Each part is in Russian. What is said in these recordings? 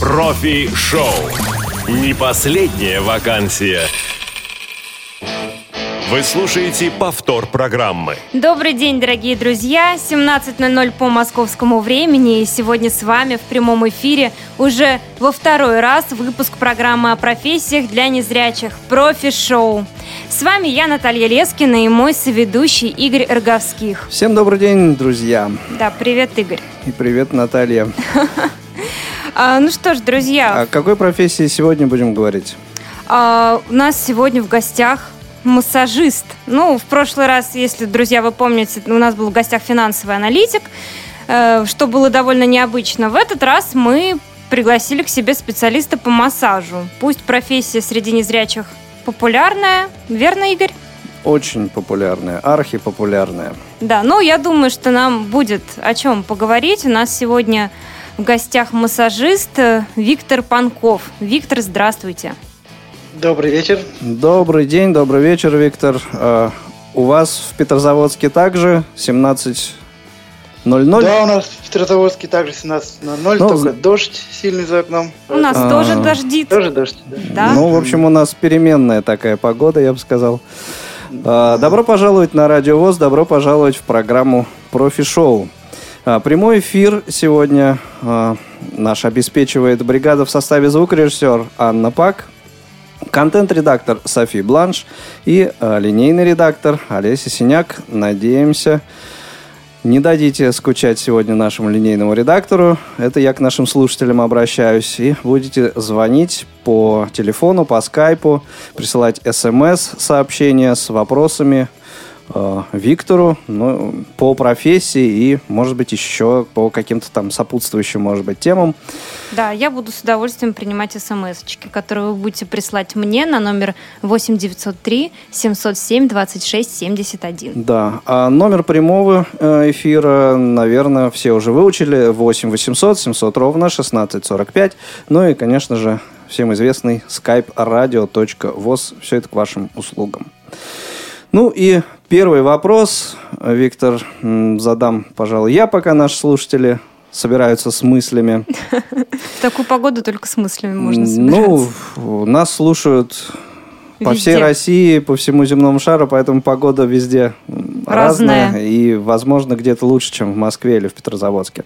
Профи-шоу. Не последняя вакансия. Вы слушаете повтор программы. Добрый день, дорогие друзья. 17.00 по московскому времени. И сегодня с вами в прямом эфире уже во второй раз выпуск программы о профессиях для незрячих «Профи-шоу». С вами я, Наталья Лескина, и мой соведущий Игорь Эрговских. Всем добрый день, друзья. Да, привет, Игорь. И привет, Наталья. А, ну что ж, друзья. О какой профессии сегодня будем говорить? А, у нас сегодня в гостях массажист. Ну, в прошлый раз, если, друзья, вы помните, у нас был в гостях финансовый аналитик, э, что было довольно необычно. В этот раз мы пригласили к себе специалиста по массажу. Пусть профессия среди незрячих популярная, верно, Игорь? Очень популярная, архипопулярная. Да, ну, я думаю, что нам будет о чем поговорить. У нас сегодня в гостях массажист э, Виктор Панков. Виктор, здравствуйте. Добрый вечер. Добрый день, добрый вечер, Виктор. Uh, у вас в Петрозаводске также 17 0-0? Да, у нас в Петрозаводске также 17.00, ну, только дождь сильный за окном. У нас а, тоже дождит. Тоже дождь, да. да. Ну, в общем, у нас переменная такая погода, я бы сказал. А, добро пожаловать на Радио ВОЗ, добро пожаловать в программу «Профи-шоу». А, прямой эфир сегодня а, наш обеспечивает бригада в составе звукорежиссер Анна Пак, контент-редактор Софи Бланш и а, линейный редактор Олеся Синяк. Надеемся, не дадите скучать сегодня нашему линейному редактору. Это я к нашим слушателям обращаюсь. И будете звонить по телефону, по скайпу, присылать смс-сообщения с вопросами Э, Виктору ну, по профессии и, может быть, еще по каким-то там сопутствующим, может быть, темам. Да, я буду с удовольствием принимать смс которые вы будете прислать мне на номер 8903 707 26 71. Да, а номер прямого э, эфира, наверное, все уже выучили. 8 800 700 ровно 1645. Ну и, конечно же, всем известный skype radio.voz. Все это к вашим услугам. Ну и первый вопрос, Виктор, задам, пожалуй, я, пока наши слушатели собираются с мыслями. В такую погоду только с мыслями можно собираться. Ну, нас слушают по всей России, по всему земному шару, поэтому погода везде разная. разная и, возможно, где-то лучше, чем в Москве или в Петрозаводске.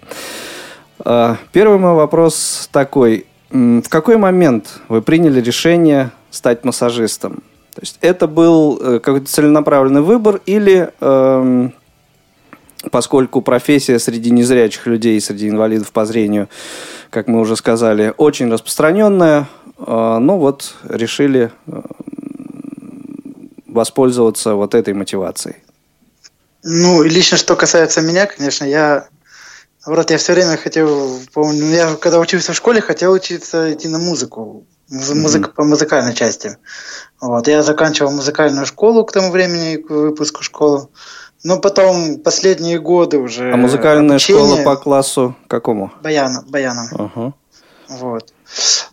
А, первый мой вопрос такой. В какой момент вы приняли решение стать массажистом? То есть это был э, какой-то целенаправленный выбор или эм, поскольку профессия среди незрячих людей, среди инвалидов по зрению, как мы уже сказали, очень распространенная, э, ну вот решили э, воспользоваться вот этой мотивацией. Ну, лично что касается меня, конечно, я Наоборот, я все время хотел, помню, я когда учился в школе, хотел учиться идти на музыку, музыка, mm-hmm. по музыкальной части. Вот, я заканчивал музыкальную школу к тому времени, к выпуску школы. Но потом последние годы уже. А музыкальная обучение... школа по классу какому? Баяна, баяна. Uh-huh. Вот.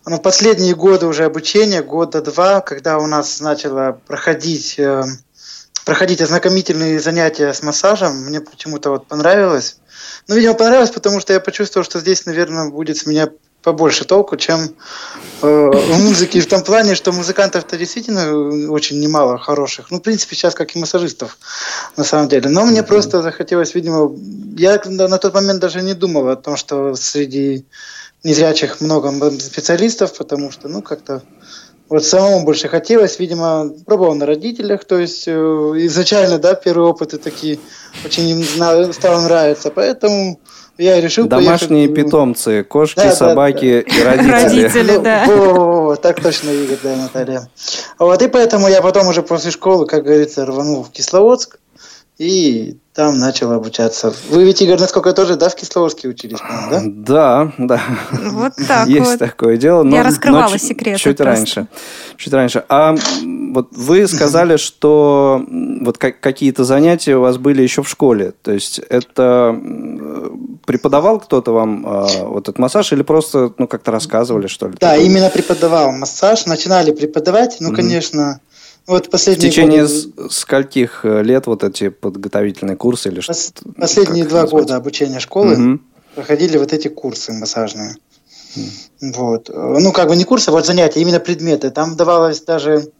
Но последние годы уже обучения, года два, когда у нас начало проходить, э, проходить ознакомительные занятия с массажем, мне почему-то вот понравилось. Ну, видимо, понравилось, потому что я почувствовал, что здесь, наверное, будет с меня побольше толку, чем э, в музыке. В том плане, что музыкантов-то действительно очень немало хороших. Ну, в принципе, сейчас как и массажистов, на самом деле. Но мне mm-hmm. просто захотелось, видимо... Я на тот момент даже не думал о том, что среди незрячих много специалистов, потому что, ну, как-то вот самому больше хотелось, видимо, пробовал на родителях, то есть э, изначально, да, первые опыты такие очень им стало нравиться, поэтому я решил Домашние поехать... питомцы, кошки, да, собаки да, да. и родители. Родители, да. Ну, так точно, Игорь, да, Наталья. Вот, и поэтому я потом уже после школы, как говорится, рванул в Кисловодск, и там начал обучаться. Вы ведь, Игорь, насколько тоже, да, в Кисловодске учились, да? Да, да. Вот так Есть вот. такое дело. Но, Я раскрывала но секрет. Чуть просто. раньше. Чуть раньше. А вот вы сказали, что вот какие-то занятия у вас были еще в школе. То есть это преподавал кто-то вам э, вот этот массаж или просто ну как-то рассказывали что ли? Да, именно преподавал массаж. Начинали преподавать, ну, mm-hmm. конечно, вот последние В течение годы... скольких э, лет вот эти подготовительные курсы или что? Последние два назвать? года обучения школы угу. проходили вот эти курсы массажные. Вот. Ну, как бы не курсы, а вот занятия, именно предметы. Там давалось даже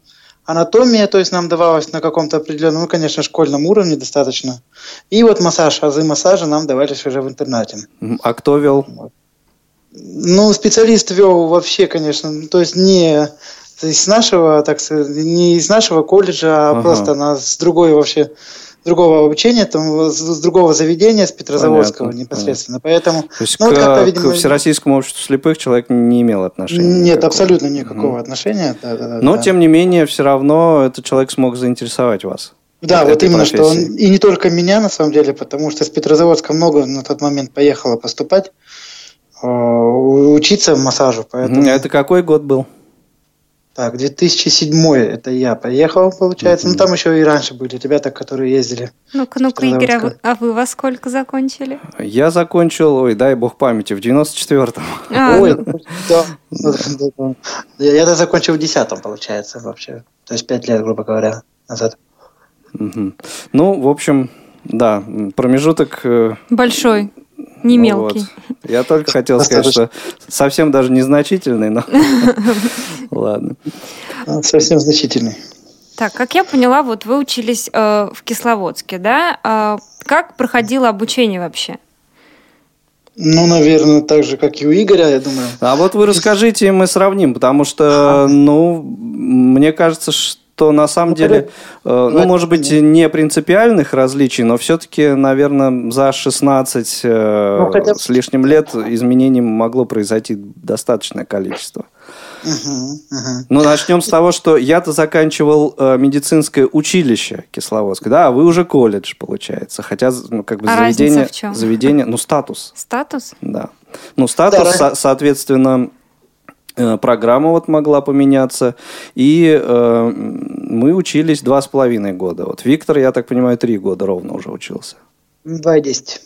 анатомия, то есть нам давалась на каком-то определенном, ну, конечно, школьном уровне достаточно. И вот массаж, азы массажа нам давались уже в интернате. А кто вел? Ну, специалист вел вообще, конечно, то есть не из нашего, так сказать, не из нашего колледжа, а ага. просто она с другой вообще другого обучения, там, с другого заведения, с Петрозаводского Понятно. непосредственно. Поэтому, То есть ну, к, вот видимо... к Всероссийскому обществу слепых человек не имел отношения? Нет, никакого. абсолютно никакого mm. отношения. Да, да, Но, да. тем не менее, все равно этот человек смог заинтересовать вас. Да, вот именно, профессии. что он, и не только меня, на самом деле, потому что с Петрозаводска много на тот момент поехало поступать, э, учиться массажу. Поэтому... Это какой год был? Так, 2007 это я поехал, получается. Mm-hmm. Ну, там еще и раньше были ребята, которые ездили. Ну-ка, ну-ка, Игорь, а вы, а вы во сколько закончили? Я закончил, ой, дай бог памяти, в 94-м. А, ой, ну... да. Я закончил в 10-м, получается, вообще. То есть 5 лет, грубо говоря, назад. Угу. Ну, в общем, да, промежуток... Э, Большой. Не мелкий. Вот. Я только хотел сказать, что совсем даже незначительный, но ладно. Совсем значительный. Так, как я поняла, вот вы учились э, в Кисловодске, да? Э, как проходило обучение вообще? Ну, наверное, так же, как и у Игоря, я думаю. А вот вы расскажите, мы сравним, потому что, ну, мне кажется, что что на самом ну, деле, э, ну, может быть, не принципиальных различий, но все-таки, наверное, за 16 э, ну, хотя... с лишним лет изменений могло произойти достаточное количество. Ну, начнем с того, что я-то заканчивал э, медицинское училище Кисловодск, да, а вы уже колледж, получается. Хотя, ну, как бы а заведение, заведение, ну, статус. Статус? Да. Ну, статус, да, со- соответственно, программа вот могла поменяться, и э, мы учились два с половиной года. Вот Виктор, я так понимаю, три года ровно уже учился. Два и десять.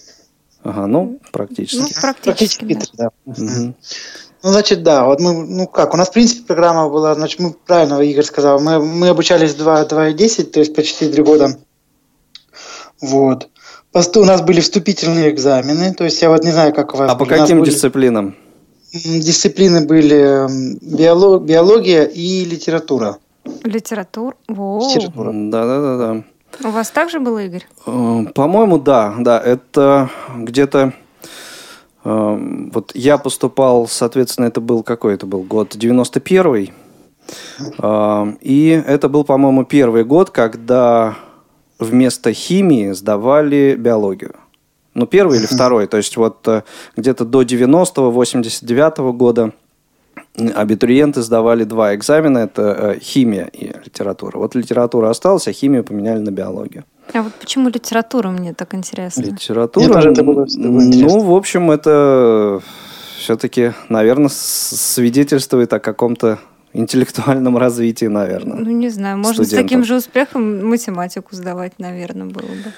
Ага, ну, практически. Ну, практически, практически да. да. Угу. Ну, значит, да, вот мы, ну как, у нас, в принципе, программа была, значит, мы, правильно Игорь сказал, мы, мы обучались 2, 2 и 10, то есть почти три года. Вот. У нас были вступительные экзамены, то есть я вот не знаю, как у вас. А по каким были... дисциплинам? Дисциплины были биолог, биология и литература. Литература? Литература. Да, да, да, да. У вас также было, Игорь? Э, по-моему, да, да. Это где-то э, вот я поступал, соответственно, это был какой это был год 91 э, и это был, по-моему, первый год, когда вместо химии сдавали биологию. Ну, первый или второй. То есть вот э, где-то до 90-го, 89-го года абитуриенты сдавали два экзамена. Это э, химия и литература. Вот литература осталась, а химию поменяли на биологию. А вот почему литература мне так интересно? Литература? Мне тоже это было, ну, в общем, это все-таки, наверное, свидетельствует о каком-то интеллектуальном развитии, наверное. Ну, не знаю, можно студентов. с таким же успехом математику сдавать, наверное, было бы.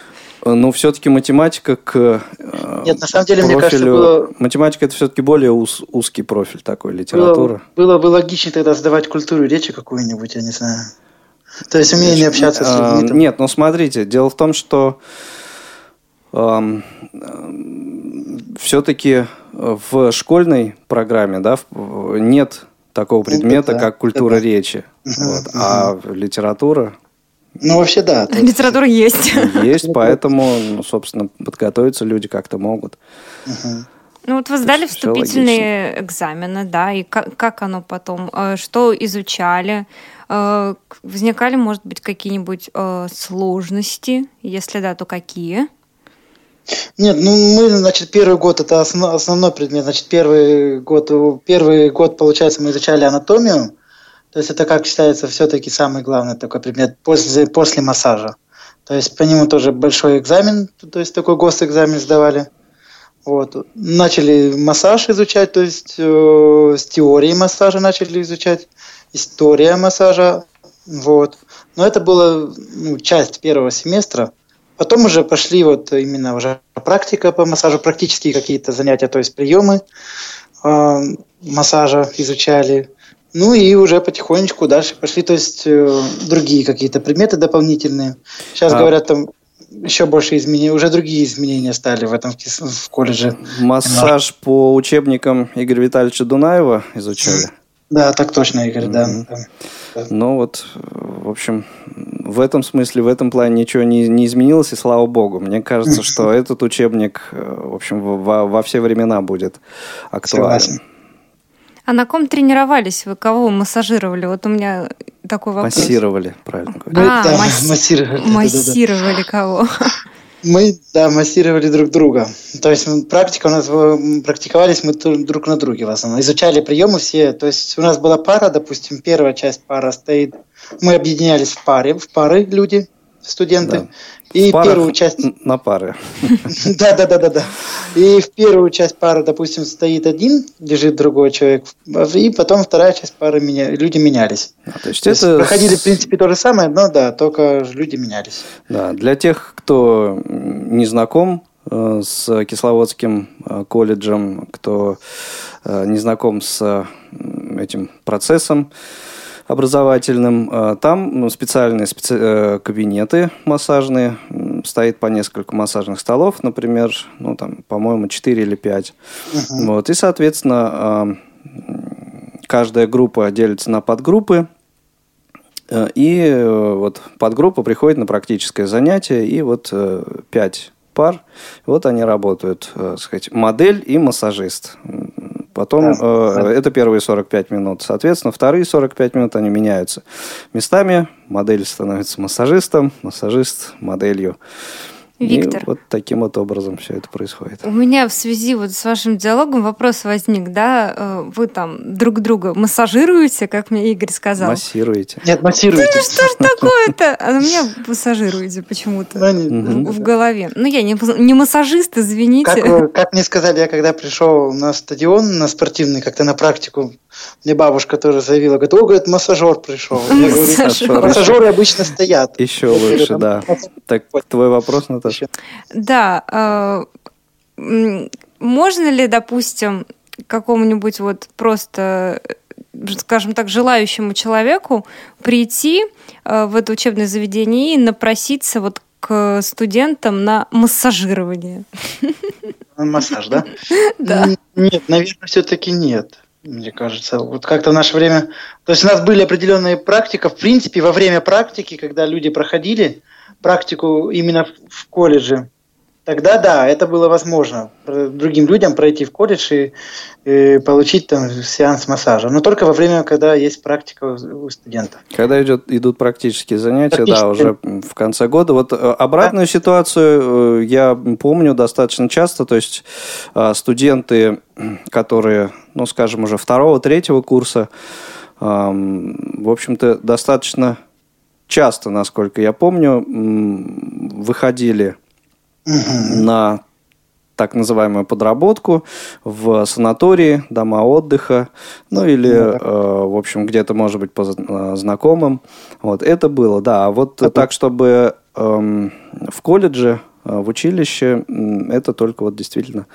Э, ну, все-таки математика к э, Нет, на самом деле, профилю... мне кажется, было... Математика – это все-таки более уз... узкий профиль такой, литература. Было, было бы логичнее тогда сдавать культуру речи какую-нибудь, я не знаю. То есть умение общаться с людьми. Там. Нет, ну смотрите, дело в том, что эм, все-таки в школьной программе да, нет такого предмета, как культура речи. Вот. А литература ну, вообще, да. Литература есть. Есть, поэтому, ну, собственно, подготовиться люди как-то могут. Ну вот вы сдали вступительные экзамены, да, и как, как оно потом, э, что изучали, э, возникали, может быть, какие-нибудь э, сложности, если да, то какие? Нет, ну мы, значит, первый год это основной, основной предмет, значит, первый год, первый год, получается, мы изучали анатомию, то есть это, как считается, все-таки самый главный такой предмет после, после массажа. То есть по нему тоже большой экзамен, то есть такой госэкзамен сдавали. Вот. Начали массаж изучать, то есть э, с теорией массажа начали изучать, история массажа. Вот. Но это была ну, часть первого семестра. Потом уже пошли вот именно уже практика по массажу, практические какие-то занятия, то есть приемы э, массажа изучали. Ну и уже потихонечку дальше пошли, то есть э, другие какие-то предметы дополнительные. Сейчас а, говорят там... еще больше изменений, уже другие изменения стали в этом в колледже. Массаж по учебникам Игоря Витальевича Дунаева изучали? Да, так точно, Игорь, mm-hmm. да. Ну вот, в общем, в этом смысле, в этом плане ничего не, не изменилось, и слава богу. Мне кажется, что этот учебник, э, в общем, во, во все времена будет актуален. Согласен. А на ком тренировались? Вы кого массажировали? Вот у меня такой вопрос. Массировали, правильно говорить. А, да, масс... массировали. Массировали кого? Мы, да, массировали друг друга. То есть практика у нас, практиковались мы друг на друге в основном. Изучали приемы все. То есть у нас была пара, допустим, первая часть пара стоит. Мы объединялись в паре, в пары люди, студенты. Да. И в первую часть... На пары. Да, да, да, да, да. И в первую часть пары, допустим, стоит один, лежит другой человек, и потом вторая часть пары меня... люди менялись. А, то есть то это... проходили, в принципе, то же самое, но да, только люди менялись. Да, для тех, кто не знаком э, с Кисловодским э, колледжем, кто э, не знаком с этим процессом, образовательным. А, там ну, специальные специ... Э, кабинеты массажные, стоит по несколько массажных столов, например, ну там, по-моему, 4 или 5. Uh-huh. Вот, и, соответственно, а, каждая группа делится на подгруппы, э, и э, вот подгруппа приходит на практическое занятие, и вот пять пар, вот они работают, сказать, модель и массажист. Потом да. э, это первые 45 минут. Соответственно, вторые 45 минут они меняются. Местами модель становится массажистом, массажист моделью. Виктор. И вот таким вот образом все это происходит. У меня в связи вот с вашим диалогом вопрос возник, да, э, вы там друг друга массажируете, как мне Игорь сказал? Массируете. Нет, массируете. Ну что ж такое-то? А меня массажируете почему-то в голове. Ну я не массажист, извините. Как мне сказали, я когда пришел на стадион, на спортивный, как-то на практику, мне бабушка тоже заявила, говорит, о, говорит, массажер пришел. Я говорю, массажеры обычно стоят. Еще лучше, да. Так, твой вопрос, Наташа? Да. А, можно ли, допустим, какому-нибудь вот просто скажем так, желающему человеку прийти а, в это учебное заведение и напроситься вот к студентам на массажирование. Массаж, да? Да. Нет, наверное, все-таки нет мне кажется. Вот как-то в наше время... То есть у нас были определенные практика. В принципе, во время практики, когда люди проходили практику именно в колледже, тогда да, это было возможно другим людям пройти в колледж и, и получить там сеанс массажа. Но только во время, когда есть практика у студентов. Когда идет, идут практические занятия, да, уже в конце года. Вот э, обратную да. ситуацию э, я помню достаточно часто. То есть э, студенты, которые, ну, скажем, уже второго, третьего курса, в общем-то, достаточно часто, насколько я помню, выходили на так называемую подработку в санатории, дома отдыха, ну или, ну, да. э, в общем, где-то, может быть, по э, знакомым. Вот это было, да. А вот а так, чтобы э, в колледже, в училище, это только вот действительно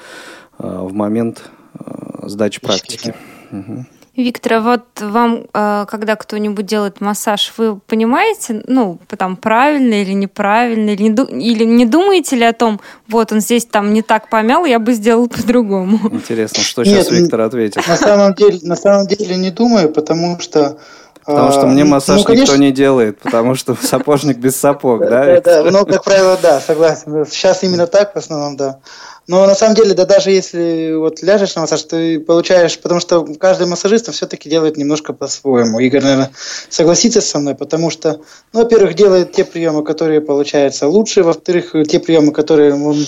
э, в момент э, сдачи практики. Угу. Виктор, а вот вам, э, когда кто-нибудь делает массаж, вы понимаете, ну, там, правильно или неправильно, или не, или не думаете ли о том, вот он здесь там не так помял, я бы сделал по-другому? Интересно, что сейчас Нет, Виктор ответит? На самом деле, на самом деле не думаю, потому что Потому что мне а, массаж ну, конечно... никто не делает, потому что сапожник без сапог, да? Да, ну, как правило, да, согласен. Сейчас именно так в основном, да. Но на самом деле, да даже если вот ляжешь на массаж, ты получаешь, потому что каждый массажист все-таки делает немножко по-своему. Игорь, наверное, согласится со мной, потому что, ну, во-первых, делает те приемы, которые получаются лучше, во-вторых, те приемы, которые он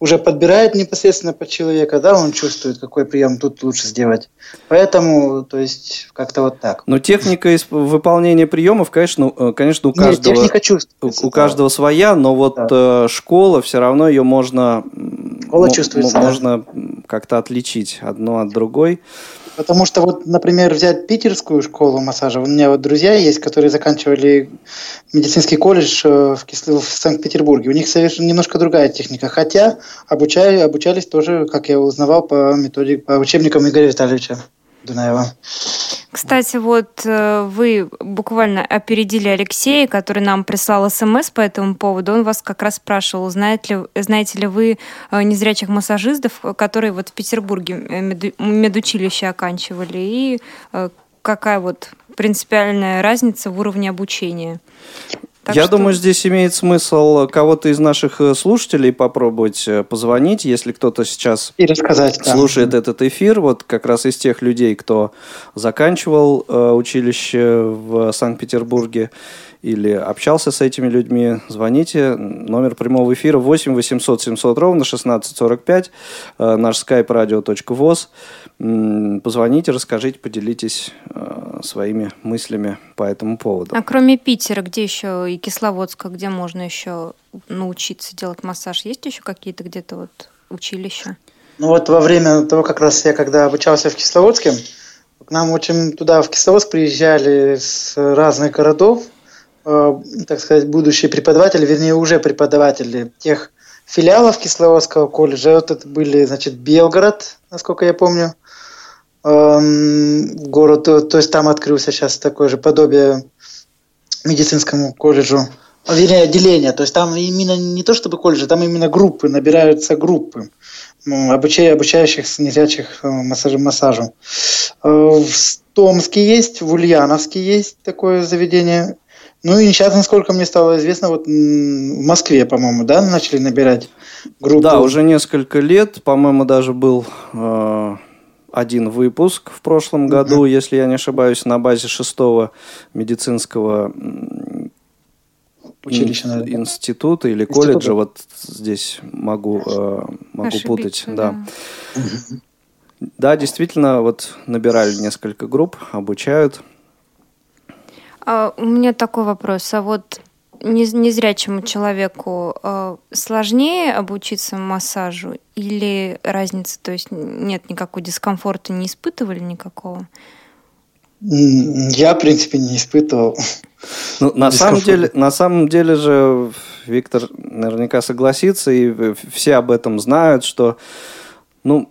уже подбирает непосредственно под человека, да, он чувствует, какой прием тут лучше сделать. Поэтому, то есть, как-то вот так. Но техника выполнения приемов, конечно, э, конечно у каждого, Нет, техника у, каждого своя, но вот да. Э, школа все равно ее можно, школа чувствуется, можно да. как-то отличить одно от другой. Потому что вот, например, взять питерскую школу массажа. У меня вот друзья есть, которые заканчивали медицинский колледж э, в, Кисло... в Санкт-Петербурге. У них совершенно немножко другая техника. Хотя обучали, обучались тоже, как я узнавал, по методике, по учебникам Игоря Витальевича Дунаева. Кстати, вот э, вы буквально опередили Алексея, который нам прислал смс по этому поводу. Он вас как раз спрашивал, знаете ли, знаете ли вы э, незрячих массажистов, которые вот в Петербурге медучилище оканчивали, и какая вот принципиальная разница в уровне обучения? Так Я что... думаю, здесь имеет смысл кого-то из наших э, слушателей попробовать э, позвонить, если кто-то сейчас и рассказать, слушает да. этот эфир, вот как раз из тех людей, кто заканчивал э, училище в Санкт-Петербурге или общался с этими людьми, звоните. Номер прямого эфира 8 800 700 ровно 1645, э, наш skype radio.voz. Позвоните, расскажите, поделитесь э, своими мыслями по этому поводу. А кроме Питера, где еще и Кисловодска, где можно еще научиться делать массаж? Есть еще какие-то где-то вот училища? Ну вот во время того, как раз я когда обучался в Кисловодске, к нам очень туда в Кисловодск приезжали с разных городов, так сказать, будущие преподаватели, вернее уже преподаватели тех филиалов Кисловодского колледжа. Вот это были, значит, Белгород, насколько я помню, Эм, город, то есть там открылся сейчас такое же подобие медицинскому колледжу, а, вернее, отделение, то есть там именно не то чтобы колледжи, там именно группы, набираются группы обучая, обучающих незрячих э, массажу. массажу. Э, в Томске есть, в Ульяновске есть такое заведение. Ну и сейчас, насколько мне стало известно, вот в Москве, по-моему, да, начали набирать группу. Да, уже несколько лет, по-моему, даже был э, один выпуск в прошлом году, mm-hmm. если я не ошибаюсь, на базе шестого медицинского Училища, ин- института или Института. колледжа. Вот здесь могу, э, могу Ошибиться, путать. Да. Да. да, действительно, вот набирали несколько групп, обучают. А, у меня такой вопрос. А вот незрячему человеку э, сложнее обучиться массажу или разница, то есть нет никакого дискомфорта, не испытывали никакого? Я, в принципе, не испытывал. Ну, на самом деле, на самом деле же Виктор наверняка согласится, и все об этом знают, что ну,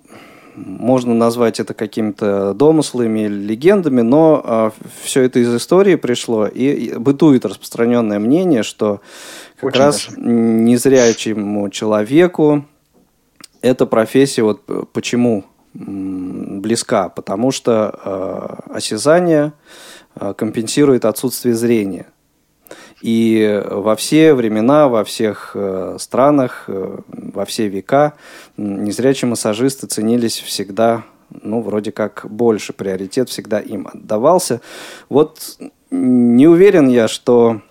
можно назвать это какими-то домыслами или легендами, но э, все это из истории пришло, и, и бытует распространенное мнение, что как Очень раз даже. незрячему человеку эта профессия, вот почему близка, потому что э, осязание э, компенсирует отсутствие зрения. И во все времена, во всех э, странах, э, во все века незрячие массажисты ценились всегда, ну, вроде как больше, приоритет всегда им отдавался. Вот не уверен я, что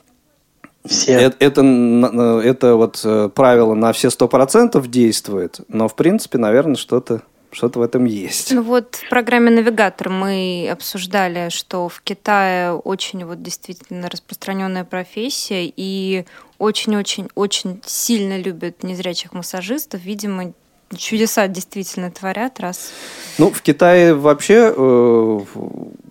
все. Это, это, это вот э, правило на все сто процентов действует, но в принципе, наверное, что-то что-то в этом есть. Ну вот в программе «Навигатор» мы обсуждали, что в Китае очень вот действительно распространенная профессия, и очень-очень-очень сильно любят незрячих массажистов. Видимо, чудеса действительно творят, раз... Ну, в Китае вообще... Э,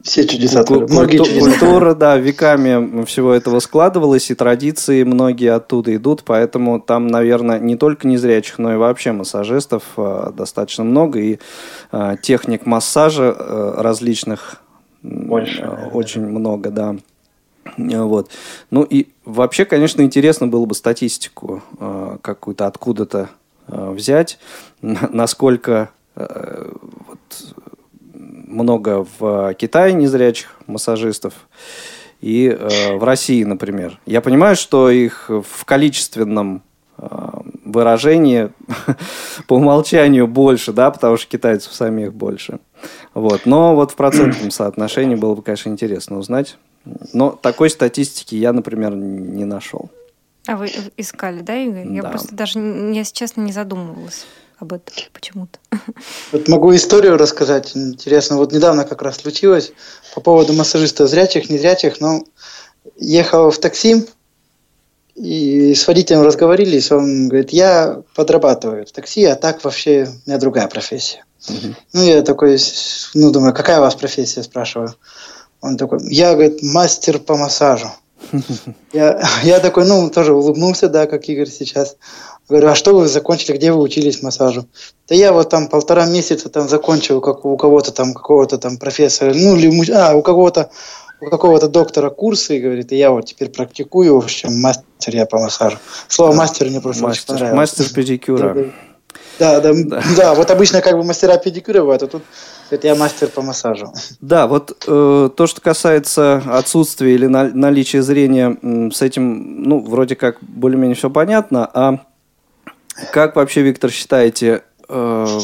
Все чудеса творят. Многие чудеса. Культура, да, веками всего этого складывалась, и традиции многие оттуда идут, поэтому там, наверное, не только незрячих, но и вообще массажистов э, достаточно много, и э, техник массажа э, различных Больше, очень много, да. Вот. Ну и вообще, конечно, интересно было бы статистику какую-то откуда-то взять, насколько вот, много в Китае незрячих массажистов и э, в России, например. Я понимаю, что их в количественном выражении по умолчанию больше, да, потому что китайцев самих больше. Вот. Но вот в процентном соотношении было бы, конечно, интересно узнать. Но такой статистики я, например, не нашел. А вы искали, да, Игорь? Я просто даже, если честно, не задумывалась об этом почему-то. Вот могу историю рассказать. Интересно, вот недавно как раз случилось по поводу массажиста зрячих, незрячих, но ехал в такси, и с водителем разговорились, он говорит, я подрабатываю в такси, а так вообще у меня другая профессия. Угу. Ну, я такой, ну, думаю, какая у вас профессия, спрашиваю. Он такой, я, говорит, мастер по массажу. Я, я такой, ну, тоже улыбнулся, да, как Игорь сейчас. Говорю, а что вы закончили, где вы учились массажу? Да я вот там полтора месяца там закончил, как у кого-то там, какого-то там профессора, ну, или, а, у кого-то у какого-то доктора курсы, и говорит, и я вот теперь практикую, в общем, мастер я по массажу. Слово мастер мне просто мастер, очень понравилось. Мастер педикюра. Да, да, да, да, вот обычно как бы мастера педикюра бывают, а тут это я мастер по массажу. Да, вот э, то, что касается отсутствия или на, наличия зрения, с этим, ну, вроде как более-менее все понятно. А как вообще, Виктор, считаете, э,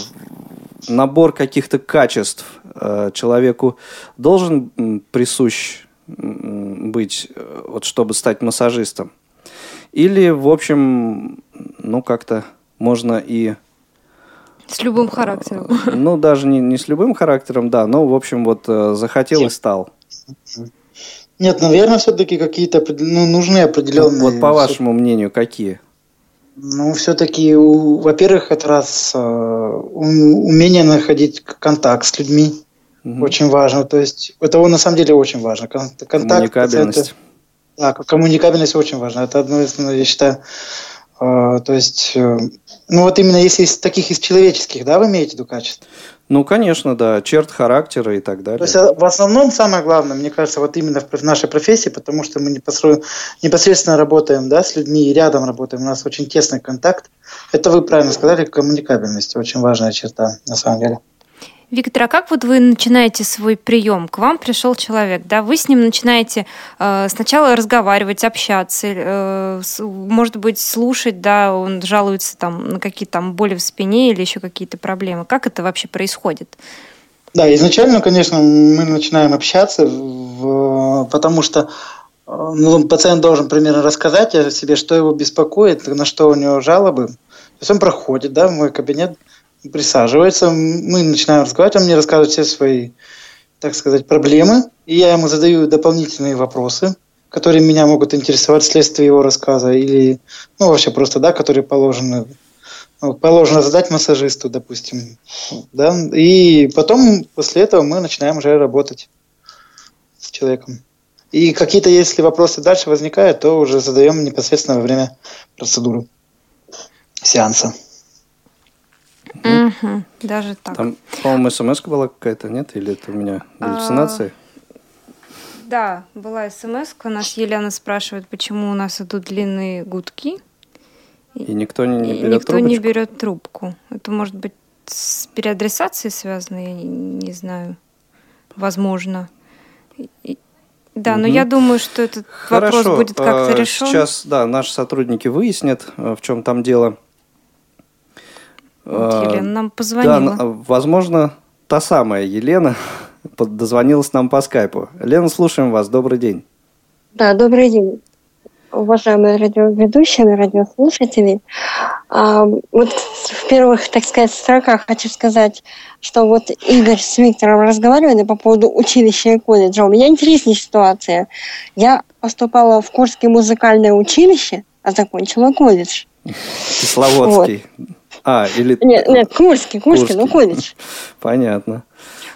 набор каких-то качеств э, человеку должен присущ быть, э, вот чтобы стать массажистом? Или, в общем, ну, как-то можно и с любым характером. Ну, даже не, не с любым характером, да, но, в общем, вот э, захотел и стал. Нет, наверное, все-таки какие-то ну, нужны определенные... Вот по вашему мнению, какие? Ну, все-таки, во-первых, это раз э, умение находить контакт с людьми. Угу. Очень важно. То есть, это на самом деле очень важно. Контакт, коммуникабельность. Это, да, коммуникабельность очень важна. Это одно из, я считаю, э, то есть ну вот именно если из таких из человеческих, да, вы имеете в виду качеств? Ну, конечно, да, черт характера и так далее. То есть а, в основном самое главное, мне кажется, вот именно в нашей профессии, потому что мы непосредственно работаем да, с людьми и рядом работаем, у нас очень тесный контакт. Это вы правильно сказали, коммуникабельность, очень важная черта на самом деле. Виктор, а как вот вы начинаете свой прием? К вам пришел человек, да, вы с ним начинаете э, сначала разговаривать, общаться, э, с, может быть, слушать, да, он жалуется там на какие-то там боли в спине или еще какие-то проблемы. Как это вообще происходит? Да, изначально, конечно, мы начинаем общаться, в, потому что э, ну, пациент должен примерно рассказать о себе, что его беспокоит, на что у него жалобы. То есть он проходит да, в мой кабинет, присаживается, мы начинаем разговаривать, он мне рассказывает все свои, так сказать, проблемы, и я ему задаю дополнительные вопросы, которые меня могут интересовать вследствие его рассказа, или, ну, вообще просто, да, которые положены, ну, положено задать массажисту, допустим, да, и потом после этого мы начинаем уже работать с человеком. И какие-то, если вопросы дальше возникают, то уже задаем непосредственно во время процедуры сеанса. Угу, даже так. Там, по-моему, смс была какая-то, нет? Или это у меня галлюцинации? А, да, была смс -ка. Нас Елена спрашивает, почему у нас идут длинные гудки. И никто не, не берет Никто трубочку? не берет трубку. Это может быть с переадресацией связано, я не, не знаю. Возможно. И, да, угу. но я думаю, что этот Хорошо. вопрос будет как-то а, решен. Сейчас, да, наши сотрудники выяснят, в чем там дело. Вот а, Елена нам позвонила. Да, возможно, та самая Елена дозвонилась нам по скайпу. Лена, слушаем вас. Добрый день. Да, добрый день, уважаемые радиоведущие, радиослушатели. А, вот в первых, так сказать, строках хочу сказать, что вот Игорь с Виктором разговаривали по поводу училища и колледжа. У меня интересная ситуация. Я поступала в Курское музыкальное училище, а закончила колледж. Кисловодский. Вот. А, или... Нет, нет, Курский, Курский, ну колледж. Понятно.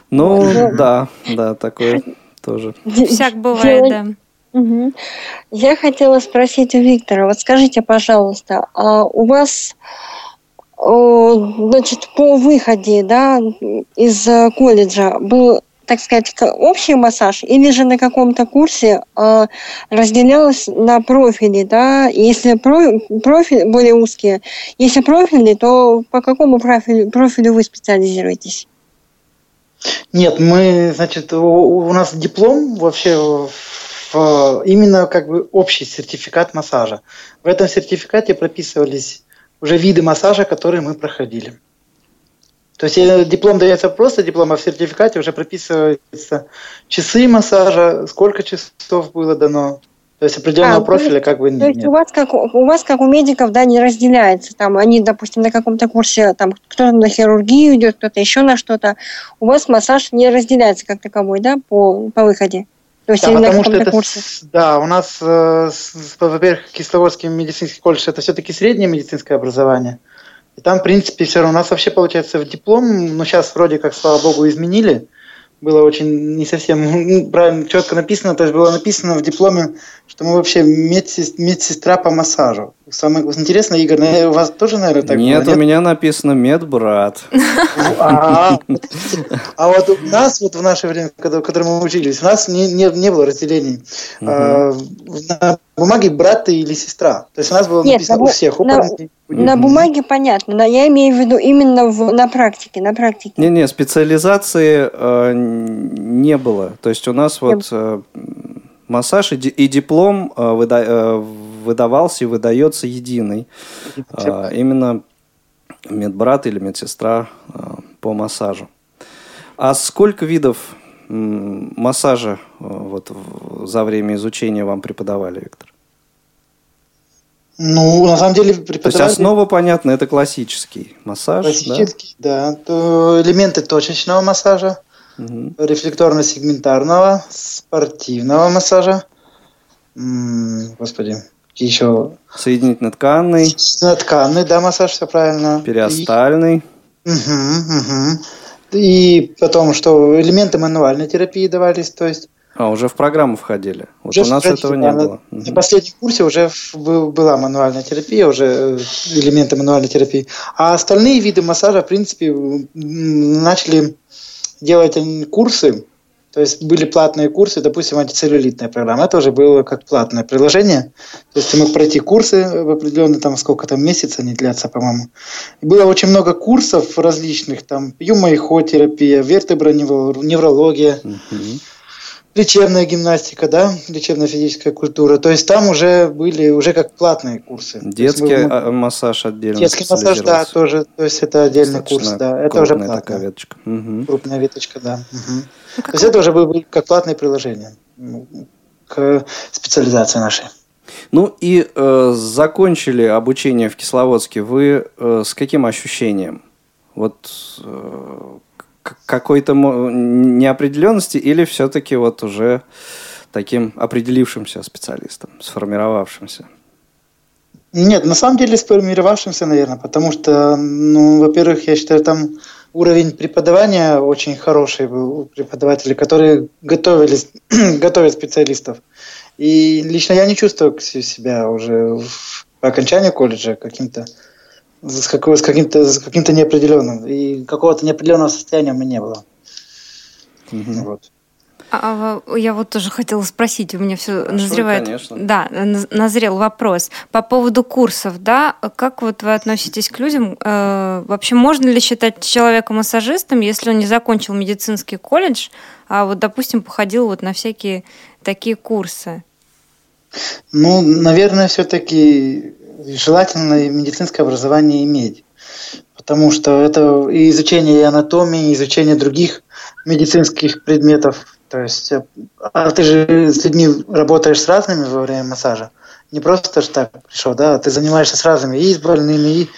Ну, вот. да, да, такое тоже. Всяк бывает, да. Угу. Я хотела спросить у Виктора, вот скажите, пожалуйста, а у вас значит, по выходе да, из колледжа был так сказать, общий массаж, или же на каком-то курсе э, разделялось на профили, да, если про, профиль более узкие, если профили, то по какому профилю, профилю вы специализируетесь? Нет, мы, значит, у, у нас диплом вообще в, именно как бы общий сертификат массажа. В этом сертификате прописывались уже виды массажа, которые мы проходили. То есть э, диплом дается просто диплом, а в сертификате уже прописываются часы массажа, сколько часов было дано. То есть определенного а, профиля как бы нет. То есть у вас как у вас как у медиков да не разделяется там они допустим на каком-то курсе там кто-то на хирургию идет кто-то еще на что-то у вас массаж не разделяется как таковой да по по выходе то есть да, потому что это, курсе? да, у нас, э, во-первых, Кисловодский медицинский колледж это все-таки среднее медицинское образование. И там, в принципе, все равно у нас вообще получается в диплом, ну сейчас вроде как, слава богу, изменили, было очень не совсем ну, правильно, четко написано. То есть было написано в дипломе, что мы вообще медсестра по массажу. Самое интересное, Игорь, у вас тоже, наверное, так Нет, было? у меня написано медбрат. А, а вот у нас, вот в наше время, когда, в котором мы учились, у нас не, было разделений. А, на бумаге брат ты или сестра. То есть у нас было написано на у всех. на- бумаге понятно, но я имею в виду именно на практике, на практике. Не-не, специализации э, не было. То есть у нас вот э, массаж и, ди- и диплом э, выда- э, выдавался и выдается единый. Э, именно медбрат или медсестра э, по массажу. А сколько видов м, массажа э, вот в- за время изучения вам преподавали, Виктор? Ну, на самом деле, То есть основа, понятно, это классический массаж, да? классический, да. То элементы точечного массажа, Мгм. рефлекторно-сегментарного, спортивного массажа. М, Господи, еще? Соединительно-тканный, Тканный, да, массаж, все правильно. периостальный. И, Мгм, мгм. И потом, что элементы мануальной терапии давались, то есть А, уже в программу входили. Вот Уже у нас этого не на- было. На последнем курсе уже была мануальная терапия, уже э, элементы мануальной терапии. А остальные виды массажа, в принципе, начали делать курсы. То есть были платные курсы, допустим, антицеллюлитная программа. Это уже было как платное приложение. То есть ты мог пройти курсы в определенные, там, сколько там месяцев они длятся, по-моему. Было очень много курсов различных, там, юмоихотерапия, вертеброневрология, Мгм. Лечебная гимнастика, да, лечебная физическая культура. То есть там уже были уже как платные курсы. Детский мы- а, массаж отдельно детский массаж, да, тоже, то есть это отдельный Достаточно курс, да, это уже крупная такая платно. веточка. Мгм. Крупная веточка, да. Ну, То есть это уже были как платные приложения к специализации нашей. Ну и э, закончили обучение в Кисловодске. Вы э, с каким ощущением? Вот э, какой-то неопределенности или все-таки вот уже таким определившимся специалистом, сформировавшимся? Нет, на самом деле сформировавшимся, наверное, потому что, ну, во-первых, я считаю, там уровень преподавания очень хороший был у преподавателей, которые готовились, готовят специалистов. И лично я не чувствую себя уже в- по окончанию колледжа каким-то с, какого- с каким-то с каким-то неопределенным. И какого-то неопределенного состояния у меня не было. Вот. А, а, я вот тоже хотела спросить, у меня все Хорошо, назревает. конечно. Да, наз- назрел вопрос по поводу курсов, да? Как вот вы относитесь к людям? Э, вообще можно ли считать человека массажистом, если он не закончил медицинский колледж, а вот, допустим, походил вот на всякие такие курсы? Ну, наверное, все-таки желательно медицинское образование иметь. Потому что это и изучение анатомии, и изучение других медицинских предметов. То есть, э, а ты же с людьми работаешь с разными во время массажа. Не просто так пришел, да, ты занимаешься с разными, и с больными, и,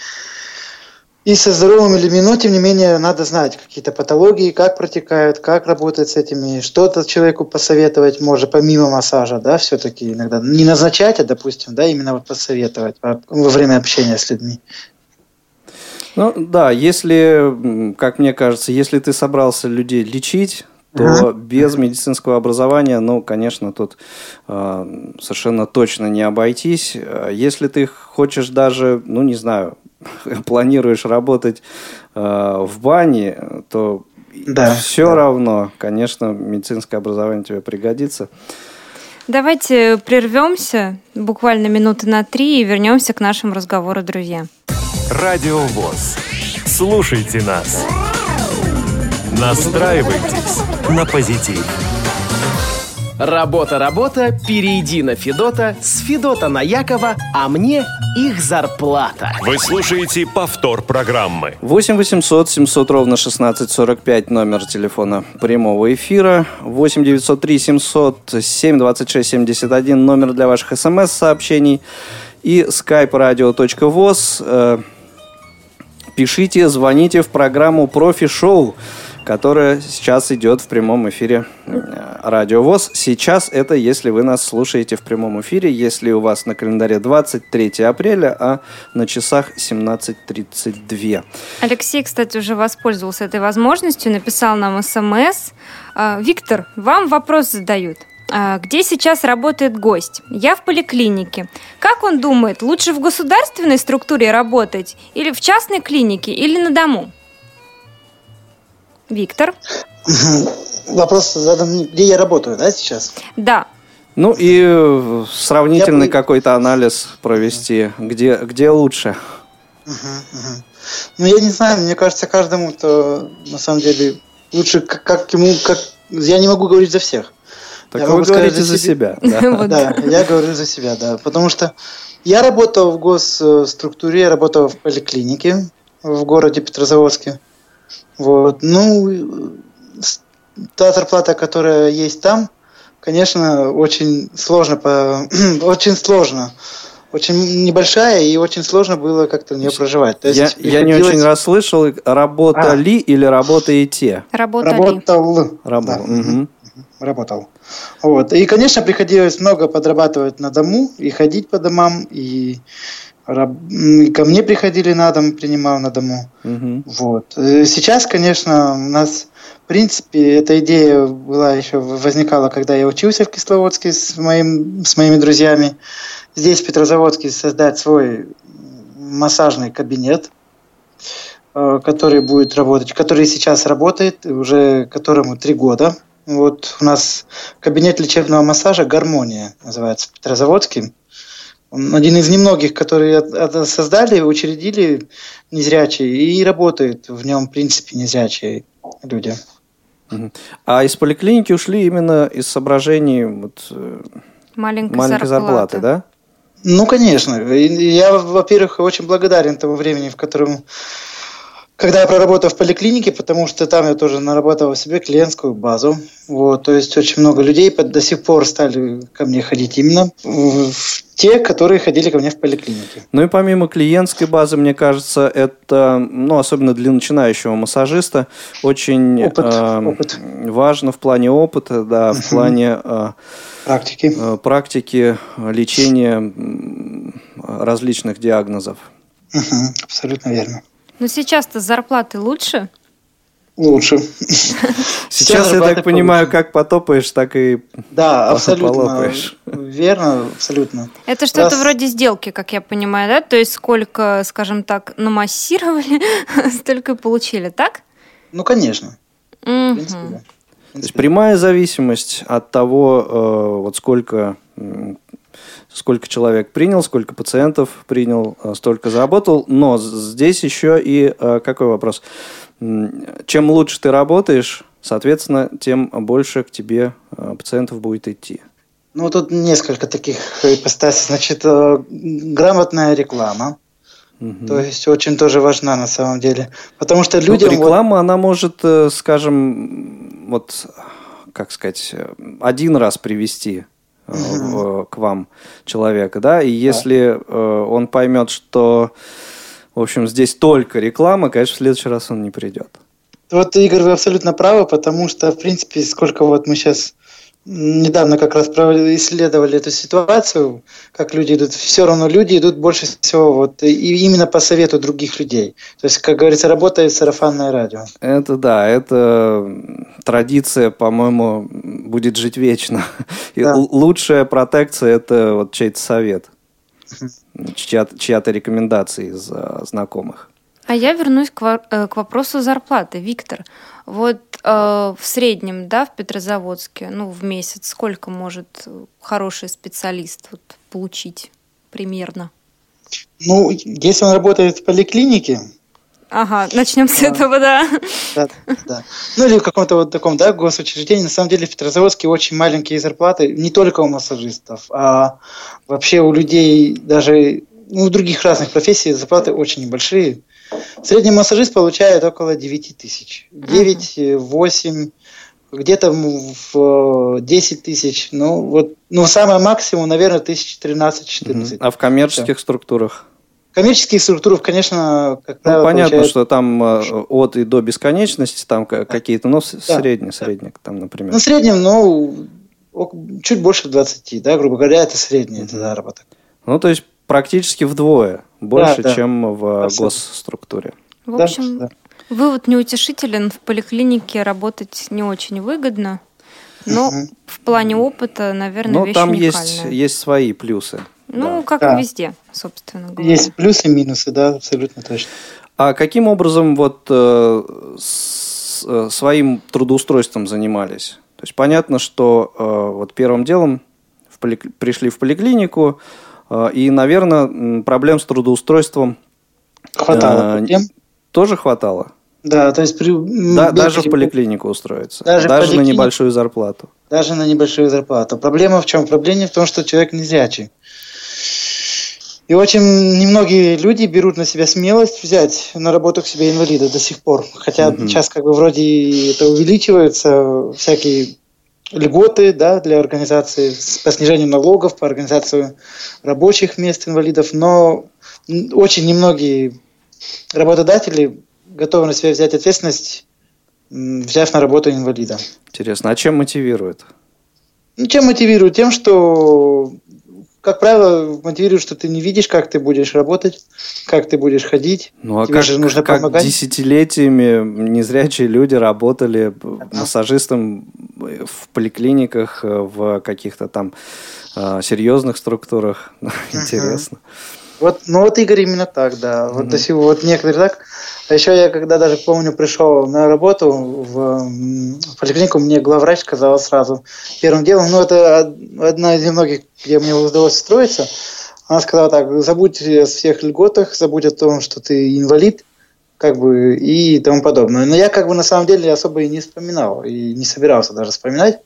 и со здоровыми людьми, но тем не менее надо знать какие-то патологии, как протекают, как работать с этими, что-то человеку посоветовать может помимо массажа, да, все-таки иногда не назначать, а допустим, да, именно вот посоветовать во время общения с людьми. Ну да, если, как мне кажется, если ты собрался людей лечить, то без медицинского образования, ну, конечно, тут э, совершенно точно не обойтись. А Если ты хочешь даже, ну, не знаю, планируешь работать э, в бане, то Да, все да. равно, конечно, медицинское образование тебе пригодится. Давайте прервемся буквально минуты на три и вернемся к нашему разговору, друзья. Радио ВОЗ. Слушайте нас. Настраивайтесь на позитив. Работа, работа, перейди на Федота, с Федота на Якова, а мне их зарплата. Вы слушаете повтор программы. 8 800 700 ровно 1645 номер телефона прямого эфира. 8 903 700 7 26 71 номер для ваших смс-сообщений. И skype radio.voz. Э, Пишите, звоните в программу «Профи-шоу», которая сейчас идет в прямом эфире э, Радио ВОЗ. Сейчас это, если вы нас слушаете в прямом эфире, если у вас на календаре 23 апреля, а на часах 17.32. Алексей, кстати, уже воспользовался этой возможностью, написал нам смс. А, Виктор, вам вопрос задают. А, Где сейчас работает гость? Я в поликлинике. Как он думает, лучше в государственной структуре работать или в частной клинике, или на дому? Виктор? Вопрос задан, где я работаю, да, сейчас? Да. Ну и э, сравнительный Я какой-то анализ провести, где, где лучше. Ну, я не знаю, мне кажется, каждому-то, на самом деле, лучше как, как ему, как... Я не могу говорить за всех. Так Я вы говорите за себя. да. Вот. Да, я говорю за себя, да. Потому что я работал в госструктуре, я работал в поликлинике в городе Петрозаводске. Вот. Ну, та зарплата, которая есть там, конечно, очень сложно, по... очень сложно. Очень небольшая и очень сложно было как-то в нее проживать. То есть Я, я не приходилось- очень расслышал, работали или работаете? Работали. Работал. Рабо- Да. Мгм. работал. Вот. И, конечно, приходилось много подрабатывать на дому и ходить по домам, и, раб- и ко мне приходили на дом, принимал на дому. Мгм. Вот. Э, Сейчас, конечно, у нас, в принципе, эта идея была еще возникала, когда я учился в Кисловодске с, моим, с моими друзьями. Здесь, в Петрозаводске, создать свой массажный кабинет, э, который будет работать, который сейчас работает, уже которому три года. Вот у нас кабинет лечебного массажа «Гармония» называется в Петрозаводске. Он один из немногих, которые от- от- создали, учредили незрячие и работает в нем, в принципе, незрячие люди. А из поликлиники ушли именно из соображений вот, э, Маленькая, маленькой зарплаты, да? Ну, конечно. Я, во-первых, очень благодарен тому времени, в котором когда я проработал в поликлинике, потому что там я тоже наработал себе клиентскую базу. Вот, то есть очень много людей до сих пор стали ко мне ходить именно в- те, которые ходили ко мне в поликлинике. Ну и помимо клиентской базы, мне кажется, это, ну, особенно для начинающего массажиста, очень Опыт, э, опыт. важно в плане опыта, да, в плане э, Практики. э, практики лечения различных диагнозов. Абсолютно верно. Но сейчас-то зарплаты лучше? Лучше. Сейчас, я так понимаю, как потопаешь, так и... Да, абсолютно. полопаешь. Верно, абсолютно. Это что-то вроде сделки, как я понимаю, да? То есть сколько, скажем так, намассировали, столько и получили, так? Ну, конечно. В Мгм. принципе, да. В То есть прямая зависимость от того, э, вот сколько, сколько человек принял, сколько пациентов принял, э, столько заработал. Но здесь еще и э, какой вопрос? Чем лучше ты работаешь, соответственно, тем больше к тебе э, пациентов будет идти. Ну, тут несколько таких ипостасей. Значит, грамотная реклама. Мгм. То есть очень тоже важна на самом деле. Потому что Ну, людям... вот- реклама, она может, скажем, вот, как сказать, один раз привести э, к вам человека, да, и если э, он поймет, что, в общем, здесь только реклама, конечно, в следующий раз он не придет. Вот, Игорь, вы абсолютно правы, потому что, в принципе, сколько вот мы сейчас недавно как раз исследовали эту ситуацию, как люди идут, все равно люди идут больше всего вот и именно по совету других людей. То есть, как говорится, работает сарафанное радио. Это да, это традиция, по-моему, будет жить вечно. И Да. лучшая протекция это вот чей-то совет, чья-то, чья-то рекомендация из э, знакомых. А я вернусь к, э, к вопросу зарплаты. Виктор, вот э, в среднем, да, в Петрозаводске, ну, в месяц сколько может хороший специалист вот, получить примерно? Ну, если он работает в поликлинике, Ага, начнем с этого, да. Да, да. Ну или в каком-то вот таком, да, госучреждении. На самом деле в Петрозаводске очень маленькие зарплаты, не только у массажистов, а вообще у людей даже ну, в других разных профессий зарплаты очень небольшие. Средний массажист получает около 9 тысяч. 9, 8, где-то в 10 тысяч. Ну, вот, ну, самое максимум, наверное, тысяч 13-14. А в коммерческих структурах? Коммерческих структурах, конечно, как Ну, понятно, получают- что там э, от и до бесконечности, там ка- какие-то, ну, с- Да. средний, средний, там, например. Ну, в среднем, ну, ок- чуть больше 20, да, грубо говоря, это средний это заработок. Ну, то есть практически вдвое больше, да. чем в Абсолютно. госструктуре. В Да, общем, да. вывод неутешителен. В поликлинике работать не очень выгодно. Но Мгм. в плане опыта, наверное, Но вещь там уникальная. есть, есть свои плюсы. Ну, да. как Да. и везде, собственно говоря. Есть плюсы и минусы, да, абсолютно точно. А каким образом вот э, с- э, своим трудоустройством занимались? То есть понятно, что э, вот первым делом в полик- пришли в поликлинику, э, и, наверное, проблем с трудоустройством Хватало э, тоже хватало. Да, то есть при, Да, даже в поликлинику устроиться. Даже в на небольшую зарплату. даже на небольшую зарплату. Проблема в чем? Проблема в том, что человек незрячий. И очень немногие люди берут на себя смелость взять на работу к себе инвалида до сих пор. Хотя Мгм. сейчас как бы вроде это увеличивается, всякие льготы да, для организации по снижению налогов, по организации рабочих мест инвалидов, но очень немногие работодатели готовы на себя взять ответственность, взяв на работу инвалида. Интересно, а чем мотивирует? Ну, чем мотивирует? Тем, что, как правило, мотивирует, что ты не видишь, как ты будешь работать, как ты будешь ходить. Ну а Тебе как, же нужно как помогать. десятилетиями незрячие люди работали массажистом в поликлиниках, э, в каких-то там э, серьезных структурах? Интересно. Вот, ну вот Игорь именно так, да. Вот до сих вот некоторые так. А еще я когда даже помню пришел на работу в, в поликлинику, мне главврач сказала сразу первым делом, ну это од- одна из немногих, где мне удалось устроиться. Она сказала так: забудь о всех льготах, забудь о том, что ты инвалид, как бы и тому подобное. Но я как бы на самом деле особо и не вспоминал и не собирался даже вспоминать.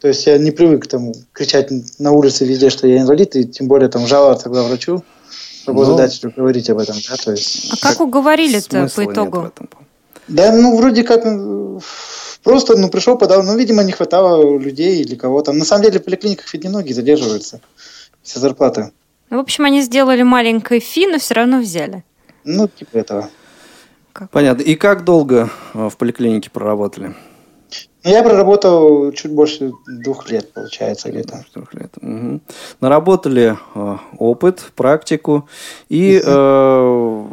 То есть я не привык к тому кричать на улице везде, что я инвалид, и тем более там жаловаться главврачу, работодателю говорить об этом, да, то есть. А как уговорили-то Смысла по итогу? Да, ну вроде как просто, ну пришел, подал, ну видимо не хватало людей или кого-то. На самом деле в поликлиниках ведь немногие задерживаются все зарплаты. Ну, В общем, они сделали маленькое фи, но все равно взяли. Ну типа этого. Как- Понятно. И как долго э, в поликлинике проработали? Ну, я проработал чуть больше двух лет, получается, где-то. Трех лет. Мгм. Наработали э, опыт, практику. И э,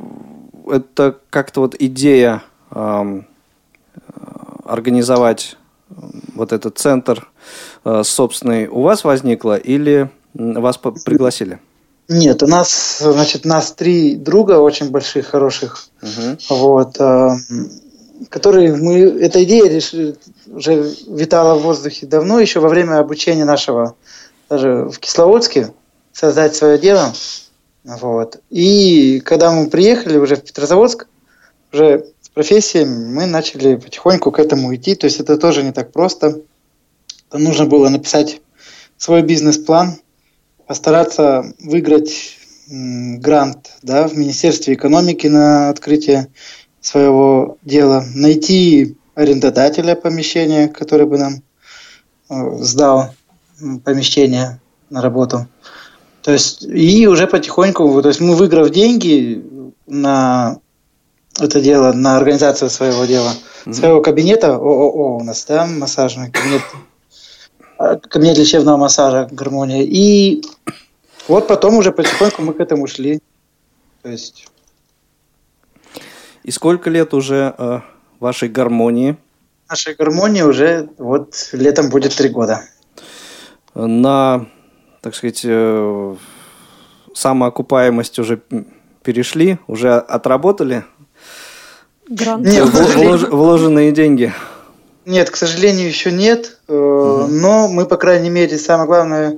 это как-то вот идея эм, э, организовать э, вот этот центр э, собственный у вас возникла или вас пригласили? Нет, у нас, значит, нас три друга очень больших, хороших, Мгм. вот, э, которые мы, эта идея решили- уже витала в воздухе давно, еще во время обучения нашего, даже в Кисловодске, создать свое дело, вот. И когда мы приехали уже в Петрозаводск, уже с профессиями, мы начали потихоньку к этому идти, то есть это тоже не так просто. Там нужно было написать свой бизнес-план, постараться выиграть грант да, в Министерстве экономики на открытие своего дела, найти арендодателя помещения, который бы нам э, сдал помещение на работу. То есть, и уже потихоньку, то есть мы выиграв деньги на это дело, на организацию своего дела, своего кабинета, ООО у нас, да, массажный кабинет, а, кабинет лечебного массажа «Гармония». И вот потом уже потихоньку мы к этому шли. То есть И сколько лет уже э, вашей гармонии? нашей гармонии уже вот летом будет три года. На, так сказать, э, самоокупаемость уже перешли, уже отработали Грант. Нет, влож- вложенные деньги? нет, к сожалению, еще нет. э, Но мы, по крайней мере, самое главное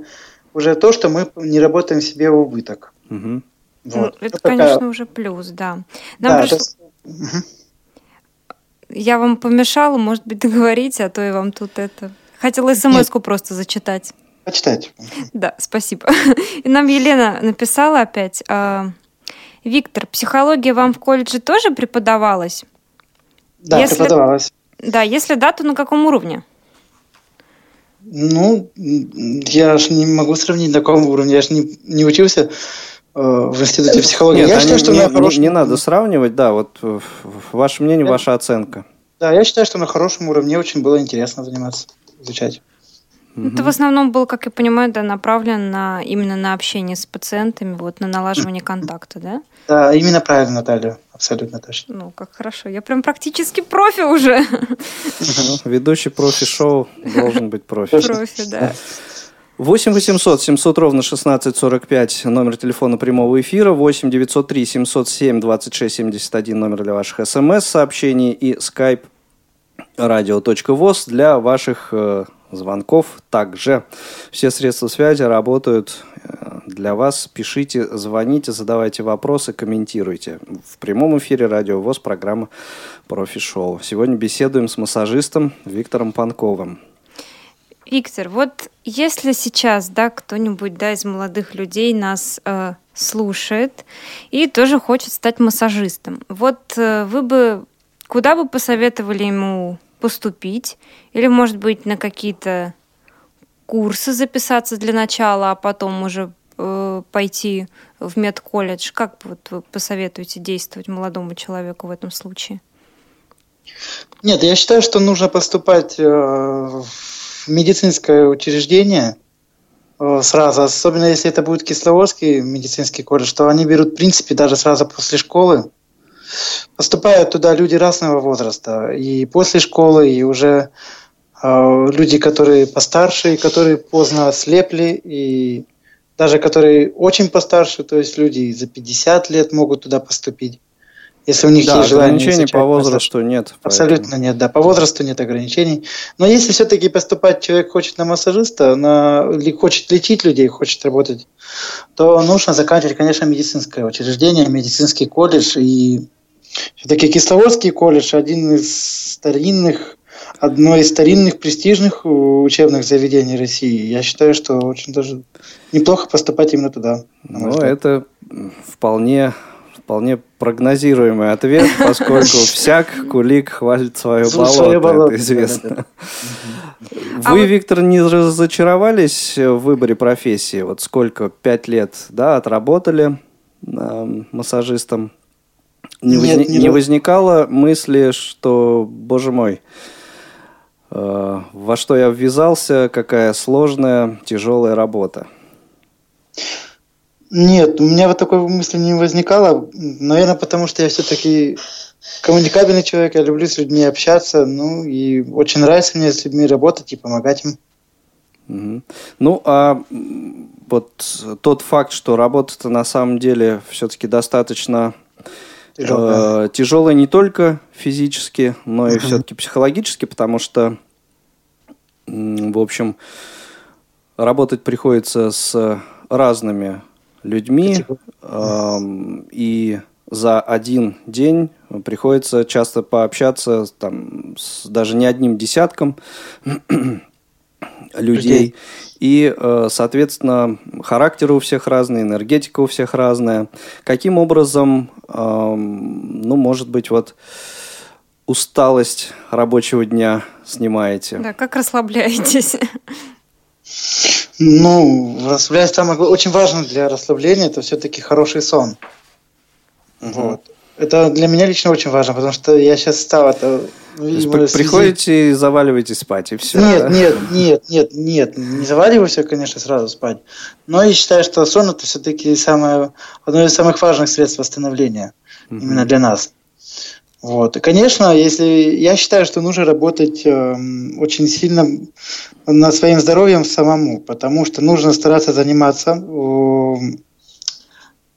уже то, что мы не работаем себе в убыток. Мгм. Ну, Вот. это, такая- конечно, уже плюс, да. Нам Да, пришло- Я вам помешала, может быть, договорите, а то я вам тут это... Хотела смс-ку просто зачитать. Почитайте. Да, спасибо. И нам Елена написала опять. а, Виктор, психология вам в колледже тоже преподавалась? Да, Если- преподавалась. Да, если да, то на каком уровне? Ну, я ж не могу сравнить на каком уровне, я же не, не учился в институте психологии. Нет, я считаю, что не, на не- хорошем... не надо сравнивать, да, вот э, ваше мнение, Я- ваша оценка. Да, я считаю, что на хорошем уровне очень было интересно заниматься, изучать. Это в основном был, как я понимаю, да, направлен на именно на общение с пациентами, вот на налаживание контакта, да? Да, именно правильно, Наталья, абсолютно точно. Ну, как хорошо. Я прям практически профи уже. Ну, Ведущий профи-шоу должен быть профи. Профи, да. 8 800 700 ровно 1645 номер телефона прямого эфира, 8 903 707 26 71 номер для ваших смс-сообщений и skype radio.voz для ваших э, звонков также. Все средства связи работают э, для вас. Пишите, звоните, задавайте вопросы, комментируйте. В прямом эфире Радио ВОЗ программа «Профи Шоу». Сегодня беседуем с массажистом Виктором Панковым. Виктор, вот если сейчас, да, кто-нибудь, да, из молодых людей нас э, слушает и тоже хочет стать массажистом, вот э, вы бы куда бы посоветовали ему поступить? Или, может быть, на какие-то курсы записаться для начала, а потом уже э, пойти в медколледж? Как вот вы посоветуете действовать молодому человеку в этом случае? Нет, я считаю, что нужно поступать э, медицинское учреждение э, сразу, особенно если это будет Кисловодский медицинский колледж, что они берут, в принципе, даже сразу после школы. Поступают туда люди разного возраста, и после школы, и уже э, люди, которые постарше, и которые поздно ослепли, и даже которые очень постарше, то есть люди за 50 лет могут туда поступить, если у них Да, есть желание. ограничений по массаж. возрасту нет. Абсолютно поэтому- нет, да. По возрасту нет ограничений. Но если все-таки поступать человек хочет на массажиста, на, или хочет лечить людей, хочет работать, то нужно заканчивать, конечно, медицинское учреждение, медицинский колледж. И все-таки Кисловодский колледж один из старинных, одно из старинных престижных учебных заведений России. Я считаю, что очень даже неплохо поступать именно туда. Ну, это вполне, вполне прогнозируемый ответ, поскольку всяк кулик хвалит свое болото, это известно. А Вы, вот- Виктор, не разочаровались в выборе профессии? Вот сколько, пять лет, да, отработали эм, массажистом? Не, Нет, возни- не не раз- возникало мысли, что, боже мой, э, во что я ввязался, какая сложная, тяжелая работа? Нет, у меня вот такой мысли не возникало. Наверное, потому что я все-таки коммуникабельный человек, я люблю с людьми общаться, ну и очень нравится мне с людьми работать и помогать им. Мгм. Ну, а вот тот факт, что работа-то на самом деле все-таки достаточно Тяжелая. э, тяжелая не только физически, но и все-таки психологически, потому что, в общем, работать приходится с разными людьми, и за один день приходится часто пообщаться там, с даже не одним десятком людей. Людей. И, э, соответственно, характер у всех разный, энергетика у всех разная. Каким образом, ну, может быть, вот усталость рабочего дня снимаете? Да, как расслабляетесь? Ну, расслабляюсь самое гла- очень важно для расслабления это все-таки хороший сон. Вот. Это для меня лично очень важно, потому что я сейчас стал это. Видимо, при- связи- приходите и заваливаетесь спать, и все. Нет, нет, нет, нет, нет, не заваливайся, конечно, сразу спать. Но я считаю, что сон это все-таки самое, одно из самых важных средств восстановления именно для нас. Вот. И, конечно, если я считаю, что нужно работать эм, очень сильно над своим здоровьем самому, потому что нужно стараться заниматься эм,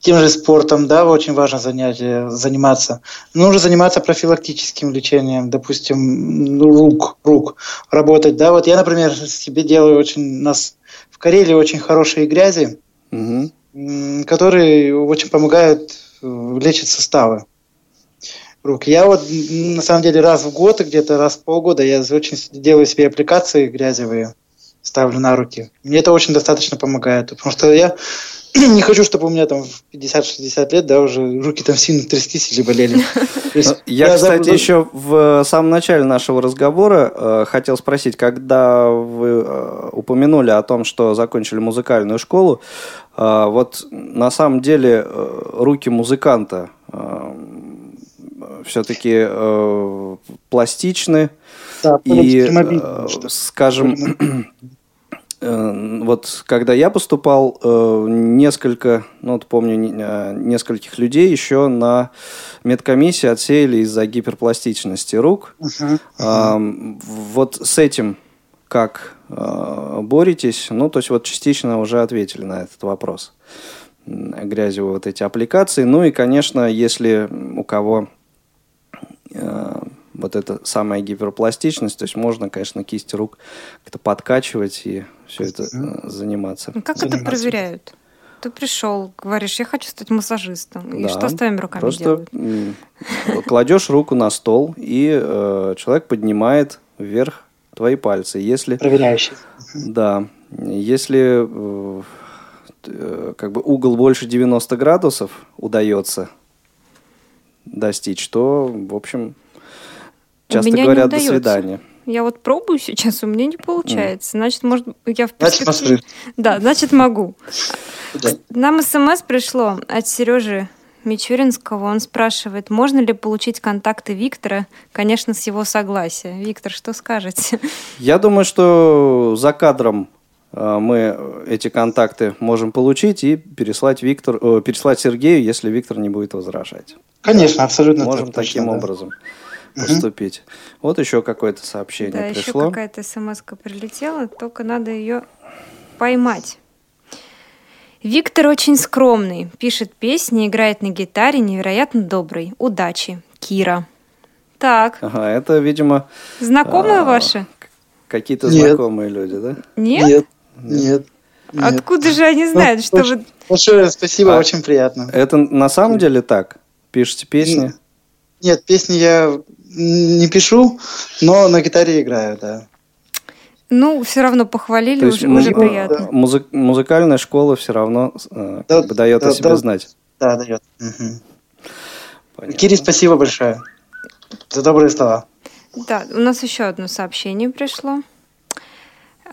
тем же спортом, да, очень важно занятие, заниматься. Нужно заниматься профилактическим лечением, допустим, ну, рук, рук, работать, да. Вот я, например, себе делаю очень, у нас в Карелии очень хорошие грязи, м, которые очень помогают э, лечить суставы рук. Я вот на самом деле раз в год, где-то раз в полгода я очень делаю себе аппликации грязевые, ставлю на руки. Мне это очень достаточно помогает, потому что я не хочу, чтобы у меня там в 50-60 лет, да, уже руки там сильно трястись или болели. Ну, я, кстати, еще в самом начале нашего разговора э, хотел спросить, когда вы э, упомянули о том, что закончили музыкальную школу, э, вот на самом деле руки музыканта все-таки пластичны, да, и, скажем, Э, вот когда я поступал, э, несколько, ну вот помню, э, нескольких людей еще на медкомиссии отсеяли из-за гиперпластичности рук. Uh-huh. Uh-huh. Вот с этим как боретесь? Ну, то есть вот частично уже ответили на этот вопрос. Грязевые вот эти аппликации. Ну и, конечно, если у кого вот эта самая гиперпластичность, то есть можно, конечно, кисти рук как-то подкачивать и все это э, заниматься. Ну, как заниматься. это проверяют? Ты пришел, говоришь, я хочу стать массажистом. И да, что с твоими руками просто делают? Кладешь руку на стол, и э, человек поднимает вверх твои пальцы. Если, Проверяющий. Да. Если э, э как бы угол больше 90 градусов удается достичь, то, в общем, Часто говорят не «до свидания». Я вот пробую сейчас, у меня не получается. Значит, может, я в перспективе... Да, значит, могу. Да. Нам смс пришло от Сережи Мичуринского. Он спрашивает, можно ли получить контакты Виктора, конечно, с его согласия. Виктор, что скажете? Я думаю, что за кадром мы эти контакты можем получить и переслать, Виктор, э, переслать Сергею, если Виктор не будет возражать. Конечно, абсолютно. Можем таким да. образом поступить. Угу. Вот еще какое-то сообщение да, пришло. еще какая-то смс прилетела, только надо ее поймать. Виктор очень скромный, пишет песни, играет на гитаре, невероятно добрый. Удачи. Кира. Так. Ага, это, видимо... Знакомые а, ваши? Какие-то знакомые люди, да? Нет? Нет. Нет. Нет. Откуда же они знают, ну, что очень, вы... Большое спасибо, а, очень приятно. Это на самом деле так? Пишете песни? Нет, песни я не пишу, но на гитаре играю, да. Ну, все равно похвалили, То уже, уже приятно. Музы- музыкальная школа все равно э, да, как бы дает да, о себе да, знать. Да, дает. Угу. Кири, спасибо большое за добрые слова. Да, у нас еще одно сообщение пришло.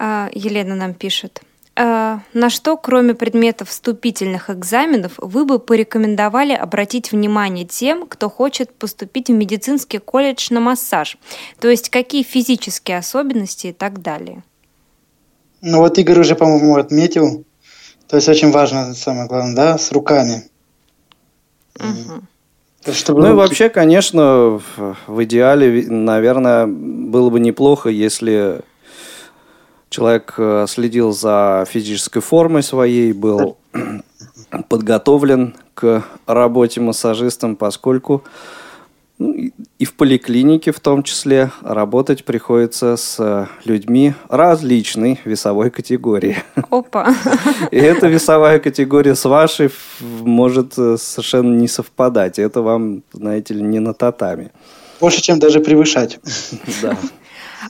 А, Елена нам пишет. Э, на что, кроме предметов вступительных экзаменов, вы бы порекомендовали обратить внимание тем, кто хочет поступить в медицинский колледж на массаж? То есть какие физические особенности и так далее? Ну вот Игорь уже, по-моему, отметил. То есть очень важно, самое главное, да, с руками. Угу. чтобы... Ну и вообще, конечно, в идеале, наверное, было бы неплохо, если Человек э, следил за физической формой своей, был подготовлен к работе массажистом, поскольку ну, и в поликлинике в том числе работать приходится с людьми различной весовой категории. Опа! И эта весовая категория с вашей может э, совершенно не совпадать. Это вам, знаете ли, не на татами. Больше, чем даже превышать. Да.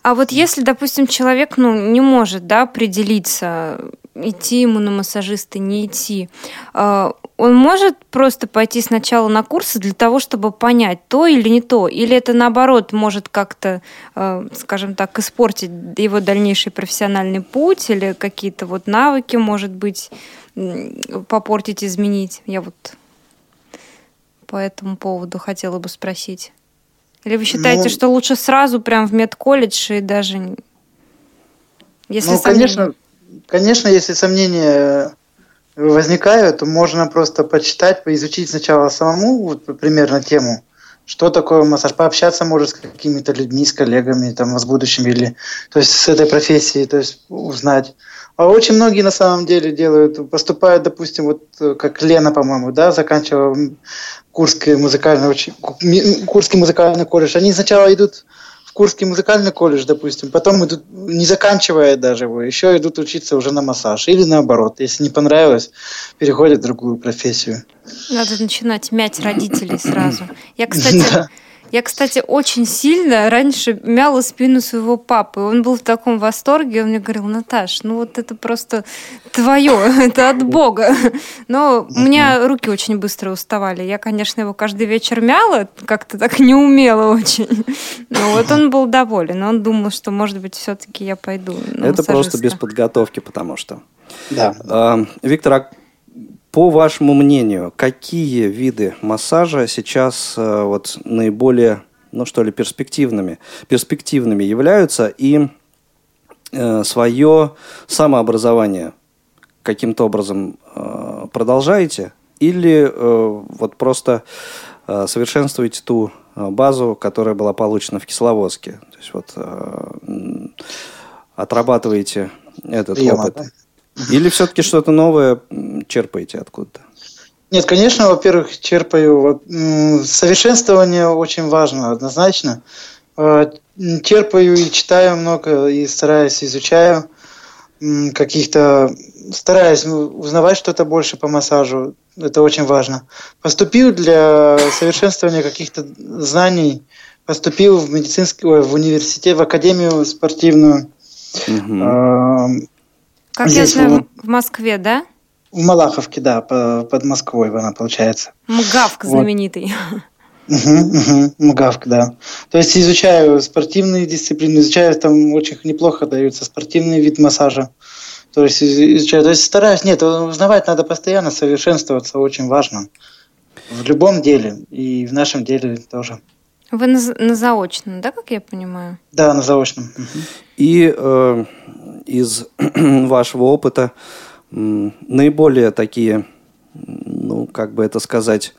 А вот если, допустим, человек ну, не может да, определиться, идти ему на массажиста, не идти, а, он может просто пойти сначала на курсы для того, чтобы понять, то или не то? Или это, наоборот, может как-то, а, скажем так, испортить его дальнейший профессиональный путь или какие-то вот навыки, может быть, попортить, изменить? Я вот по этому поводу хотела бы спросить. Или вы считаете, ну, что лучше сразу прям в медколледж и даже... Если ну, сомнения... конечно, конечно, если сомнения возникают, то можно просто почитать, поизучить сначала самому вот, примерно тему, что такое массаж, пообщаться, может, с какими-то людьми, с коллегами, там, с будущими, или, то есть, с этой профессией, то есть, узнать. А очень многие на самом деле делают, поступают, допустим, вот как Лена, по-моему, да, заканчивала Курский музыкальный, Курский музыкальный колледж. Они сначала идут в Курский музыкальный колледж, допустим, потом идут, не заканчивая даже его, еще идут учиться уже на массаж. Или наоборот, если не понравилось, переходят в другую профессию. Надо начинать мять родителей сразу. Я, кстати, Я, кстати, очень сильно раньше мяла спину своего папы. Он был в таком восторге. Он мне говорил, Наташ, ну вот это просто твое, это от Бога. Но у меня руки очень быстро уставали. Я, конечно, его каждый вечер мяла, как-то так не умела очень. Но вот он был доволен. Он думал, что, может быть, все-таки я пойду. Это просто без подготовки, потому что. Да. А, Виктор, а по вашему мнению, какие виды массажа сейчас э, вот наиболее, ну что ли, перспективными, перспективными являются и э, свое самообразование каким-то образом э, продолжаете или э, вот просто э, совершенствуете ту базу, которая была получена в Кисловодске? То есть вот э, отрабатываете этот Приема, опыт. да? Или все-таки что-то новое черпаете откуда-то? Нет, конечно, во-первых, черпаю. Совершенствование очень важно, однозначно. Э, черпаю и читаю много, и стараюсь, изучаю каких-то... Стараюсь узнавать что-то больше по массажу. Это очень важно. Поступил для совершенствования каких-то знаний. Поступил в медицинский, ой, в университет, в академию спортивную. Угу. Как Здесь я знаю, в Москве, да? В Малаховке, да, под Москвой она получается. МГАВК знаменитый. Угу, угу, МГАВК, да. То есть изучаю спортивные дисциплины, изучаю, там очень неплохо даются спортивный вид массажа. То есть изучаю, то есть стараюсь, нет, узнавать надо постоянно, совершенствоваться очень важно. В любом деле, и в нашем деле тоже. Вы на, на заочном, да, как я понимаю? Да, на заочном. И э, из вашего опыта наиболее такие, ну, как бы это сказать,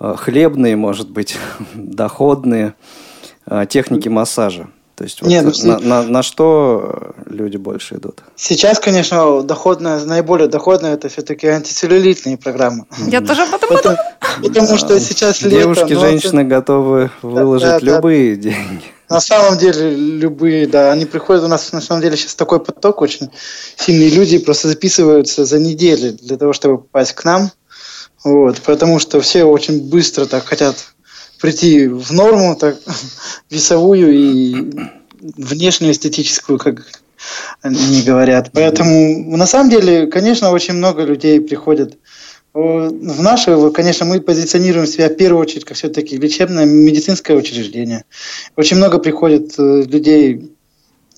э, хлебные, может быть, доходные э, техники массажа? То есть вот Нет, ну, на, на, на что люди больше идут? Сейчас, конечно, доходная, наиболее доходная это все-таки антицеллюлитные программы. Я тоже об этом потому, потому что сейчас лето. Девушки, женщины готовы выложить любые деньги. На самом деле, любые, да, они приходят у нас, на самом деле, сейчас такой поток, очень сильные люди просто записываются за неделю для того, чтобы попасть к нам, вот, потому что все очень быстро так хотят прийти в норму, так, весовую и внешнюю эстетическую, как они говорят. Поэтому, на самом деле, конечно, очень много людей приходят в наше, конечно, мы позиционируем себя в первую очередь как все-таки лечебное медицинское учреждение. Очень много приходит э, людей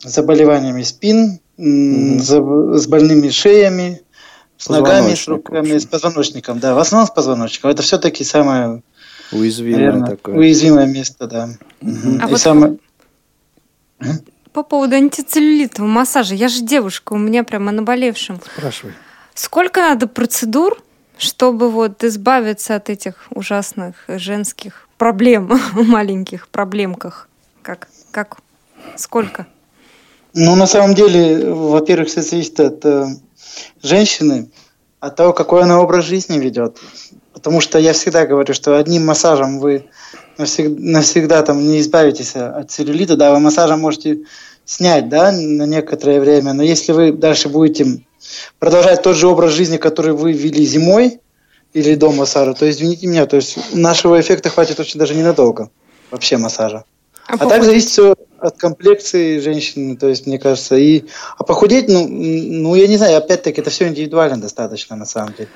с заболеваниями спин, mm-hmm. с больными шеями, с ногами, с руками, с позвоночником. Да, в основном с позвоночником. Это все-таки самое уязвимое наверное, такое. Уязвимое место, да. Mm-hmm. А И вот самое... По поводу антицеллюлитового массажа. Я же девушка, у меня прямо наболевшим. Спрашивай. Сколько надо процедур чтобы вот избавиться от этих ужасных женских проблем, маленьких проблемках? Как, как, сколько? Ну, на самом деле, во-первых, все зависит от э, женщины, от того, какой она образ жизни ведет. Потому что я всегда говорю, что одним массажем вы навсегда, навсегда там не избавитесь от целлюлита, да, вы массажем можете снять, да, на некоторое время, но если вы дальше будете продолжать тот же образ жизни, который вы вели зимой или до массажа, то извините меня, то есть нашего эффекта хватит очень даже ненадолго вообще массажа. А, а так зависит все от комплекции женщины, то есть мне кажется, и а похудеть, ну, ну я не знаю, опять-таки это все индивидуально достаточно на самом деле.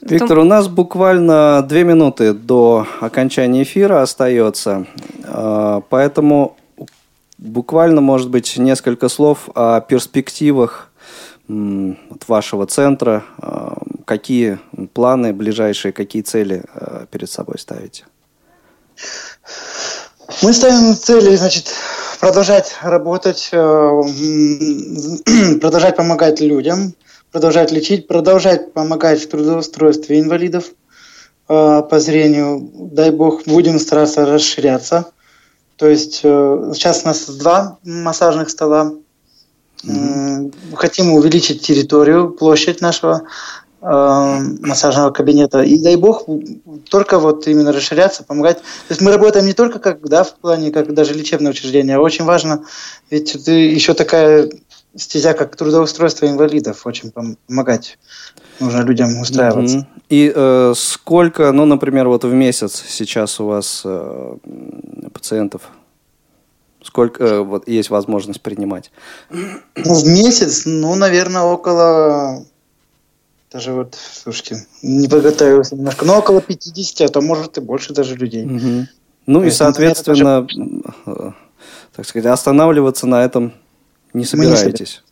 Виктор, у нас буквально две минуты до окончания эфира остается, а, поэтому буквально, может быть, несколько слов о перспективах от вашего центра? А, какие планы ближайшие, какие цели а, перед собой ставите? Мы ставим цели, значит, продолжать работать, э, продолжать помогать людям, продолжать лечить, продолжать помогать в трудоустройстве инвалидов э, по зрению. Дай бог, будем стараться расширяться. То есть э, сейчас у нас два массажных стола. Mm-hmm. Хотим увеличить территорию, площадь нашего э, массажного кабинета. И дай бог, только вот именно расширяться, помогать. То есть мы работаем не только как, да, в плане, как даже лечебное учреждение, а очень важно, ведь ты еще такая стезя как трудоустройство инвалидов, очень помогать нужно людям устраиваться. Mm-hmm. И э, сколько, ну, например, вот в месяц сейчас у вас э, пациентов? Сколько э, вот есть возможность принимать? Ну, в месяц, ну, наверное, около даже вот, слушайте, не подготовился немножко, но около 50, а то может и больше даже людей. Угу. Ну то и, соответственно, даже... так сказать, останавливаться на этом не собираетесь.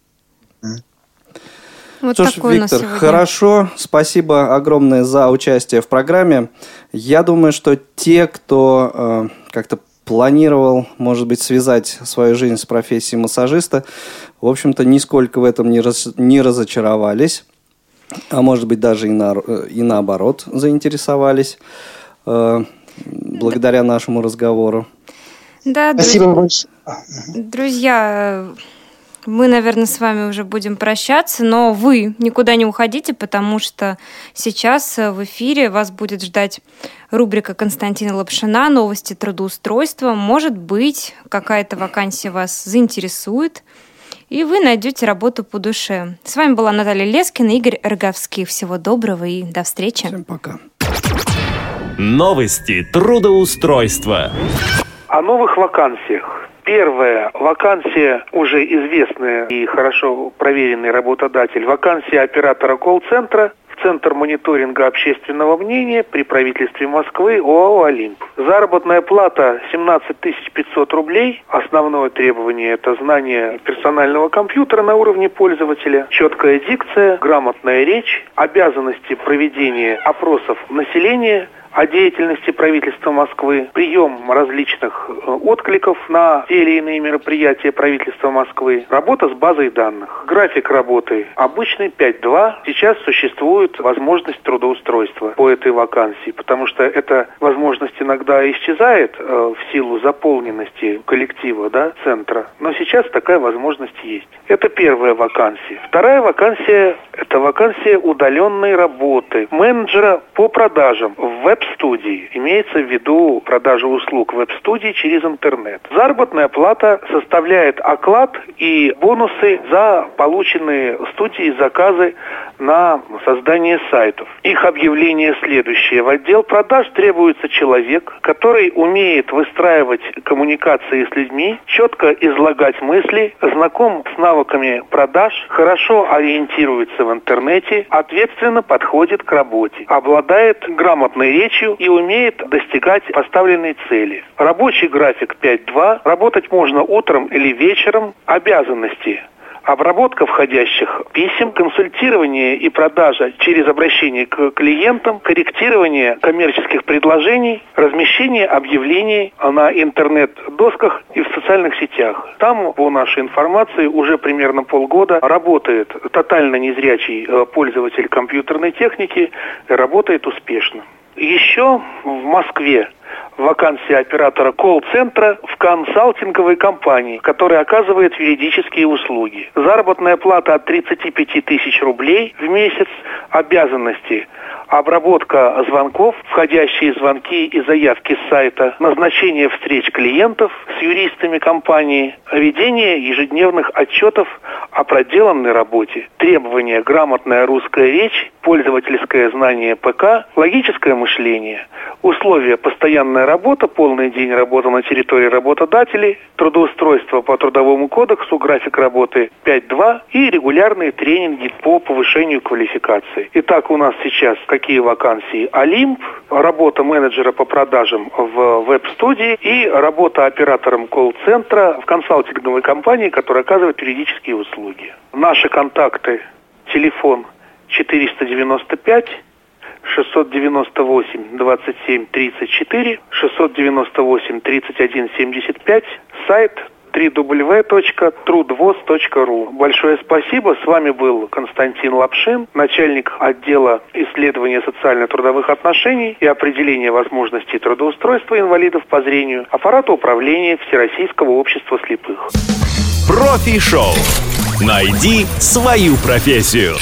Вот Что ж, Виктор, хорошо. Спасибо огромное за участие в программе. Я думаю, что те, кто э, как-то планировал, может быть, связать свою жизнь с профессией массажиста, в общем-то, нисколько в этом не, раз, не разочаровались, а может быть, даже и, на, и наоборот заинтересовались э, благодаря нашему разговору. Да, Спасибо большое. Друзья, мы, наверное, с вами уже будем прощаться, но вы никуда не уходите, потому что сейчас в эфире вас будет ждать рубрика Константина Лапшина «Новости трудоустройства». Может быть, какая-то вакансия вас заинтересует, и вы найдете работу по душе. С вами была Наталья Лескина, Игорь Роговский. Всего доброго и до встречи. Всем пока. Новости трудоустройства. О новых вакансиях. Первая вакансия уже известная и хорошо проверенный работодатель. Вакансия оператора колл-центра в Центр мониторинга общественного мнения при правительстве Москвы ОАО «Олимп». Заработная плата 17 500 рублей. Основное требование – это знание персонального компьютера на уровне пользователя, четкая дикция, грамотная речь, обязанности проведения опросов населения – о деятельности правительства Москвы, прием различных э, откликов на те или иные мероприятия правительства Москвы, работа с базой данных. График работы обычный 5-2. Сейчас существует возможность трудоустройства по этой вакансии, потому что эта возможность иногда исчезает э, в силу заполненности коллектива, да, центра. Но сейчас такая возможность есть. Это первая вакансия. Вторая вакансия – это вакансия удаленной работы менеджера по продажам в веб-студии. Имеется в виду продажа услуг веб-студии через интернет. Заработная плата составляет оклад и бонусы за полученные студии заказы на создание сайтов. Их объявление следующее. В отдел продаж требуется человек, который умеет выстраивать коммуникации с людьми, четко излагать мысли, знаком с навыками продаж, хорошо ориентируется в интернете, ответственно подходит к работе, обладает грамотной речью и умеет достигать поставленной цели. Рабочий график 5.2. Работать можно утром или вечером. Обязанности обработка входящих писем, консультирование и продажа через обращение к клиентам, корректирование коммерческих предложений, размещение объявлений на интернет-досках и в социальных сетях. Там, по нашей информации, уже примерно полгода работает тотально незрячий э, пользователь компьютерной техники, работает успешно. Еще в Москве вакансия оператора колл-центра в консалтинговой компании, которая оказывает юридические услуги. Заработная плата от 35 тысяч рублей в месяц, обязанности обработка звонков, входящие звонки и заявки с сайта, назначение встреч клиентов с юристами компании, ведение ежедневных отчетов о проделанной работе, требования грамотная русская речь, пользовательское знание ПК, логическое мышление, условия постоянная работа, полный день работы на территории работодателей, трудоустройство по трудовому кодексу, график работы 5.2 и регулярные тренинги по повышению квалификации. Итак, у нас сейчас какие вакансии? Олимп, работа менеджера по продажам в веб-студии и работа оператором колл-центра в консалтинговой компании, которая оказывает юридические услуги. Наши контакты, телефон 495 698 27 34, 698 31 75, сайт www.trudvoz.ru. Большое спасибо. С вами был Константин Лапшин, начальник отдела исследования социально-трудовых отношений и определения возможностей трудоустройства инвалидов по зрению аппарата управления Всероссийского общества слепых. Профи-шоу. Найди свою профессию.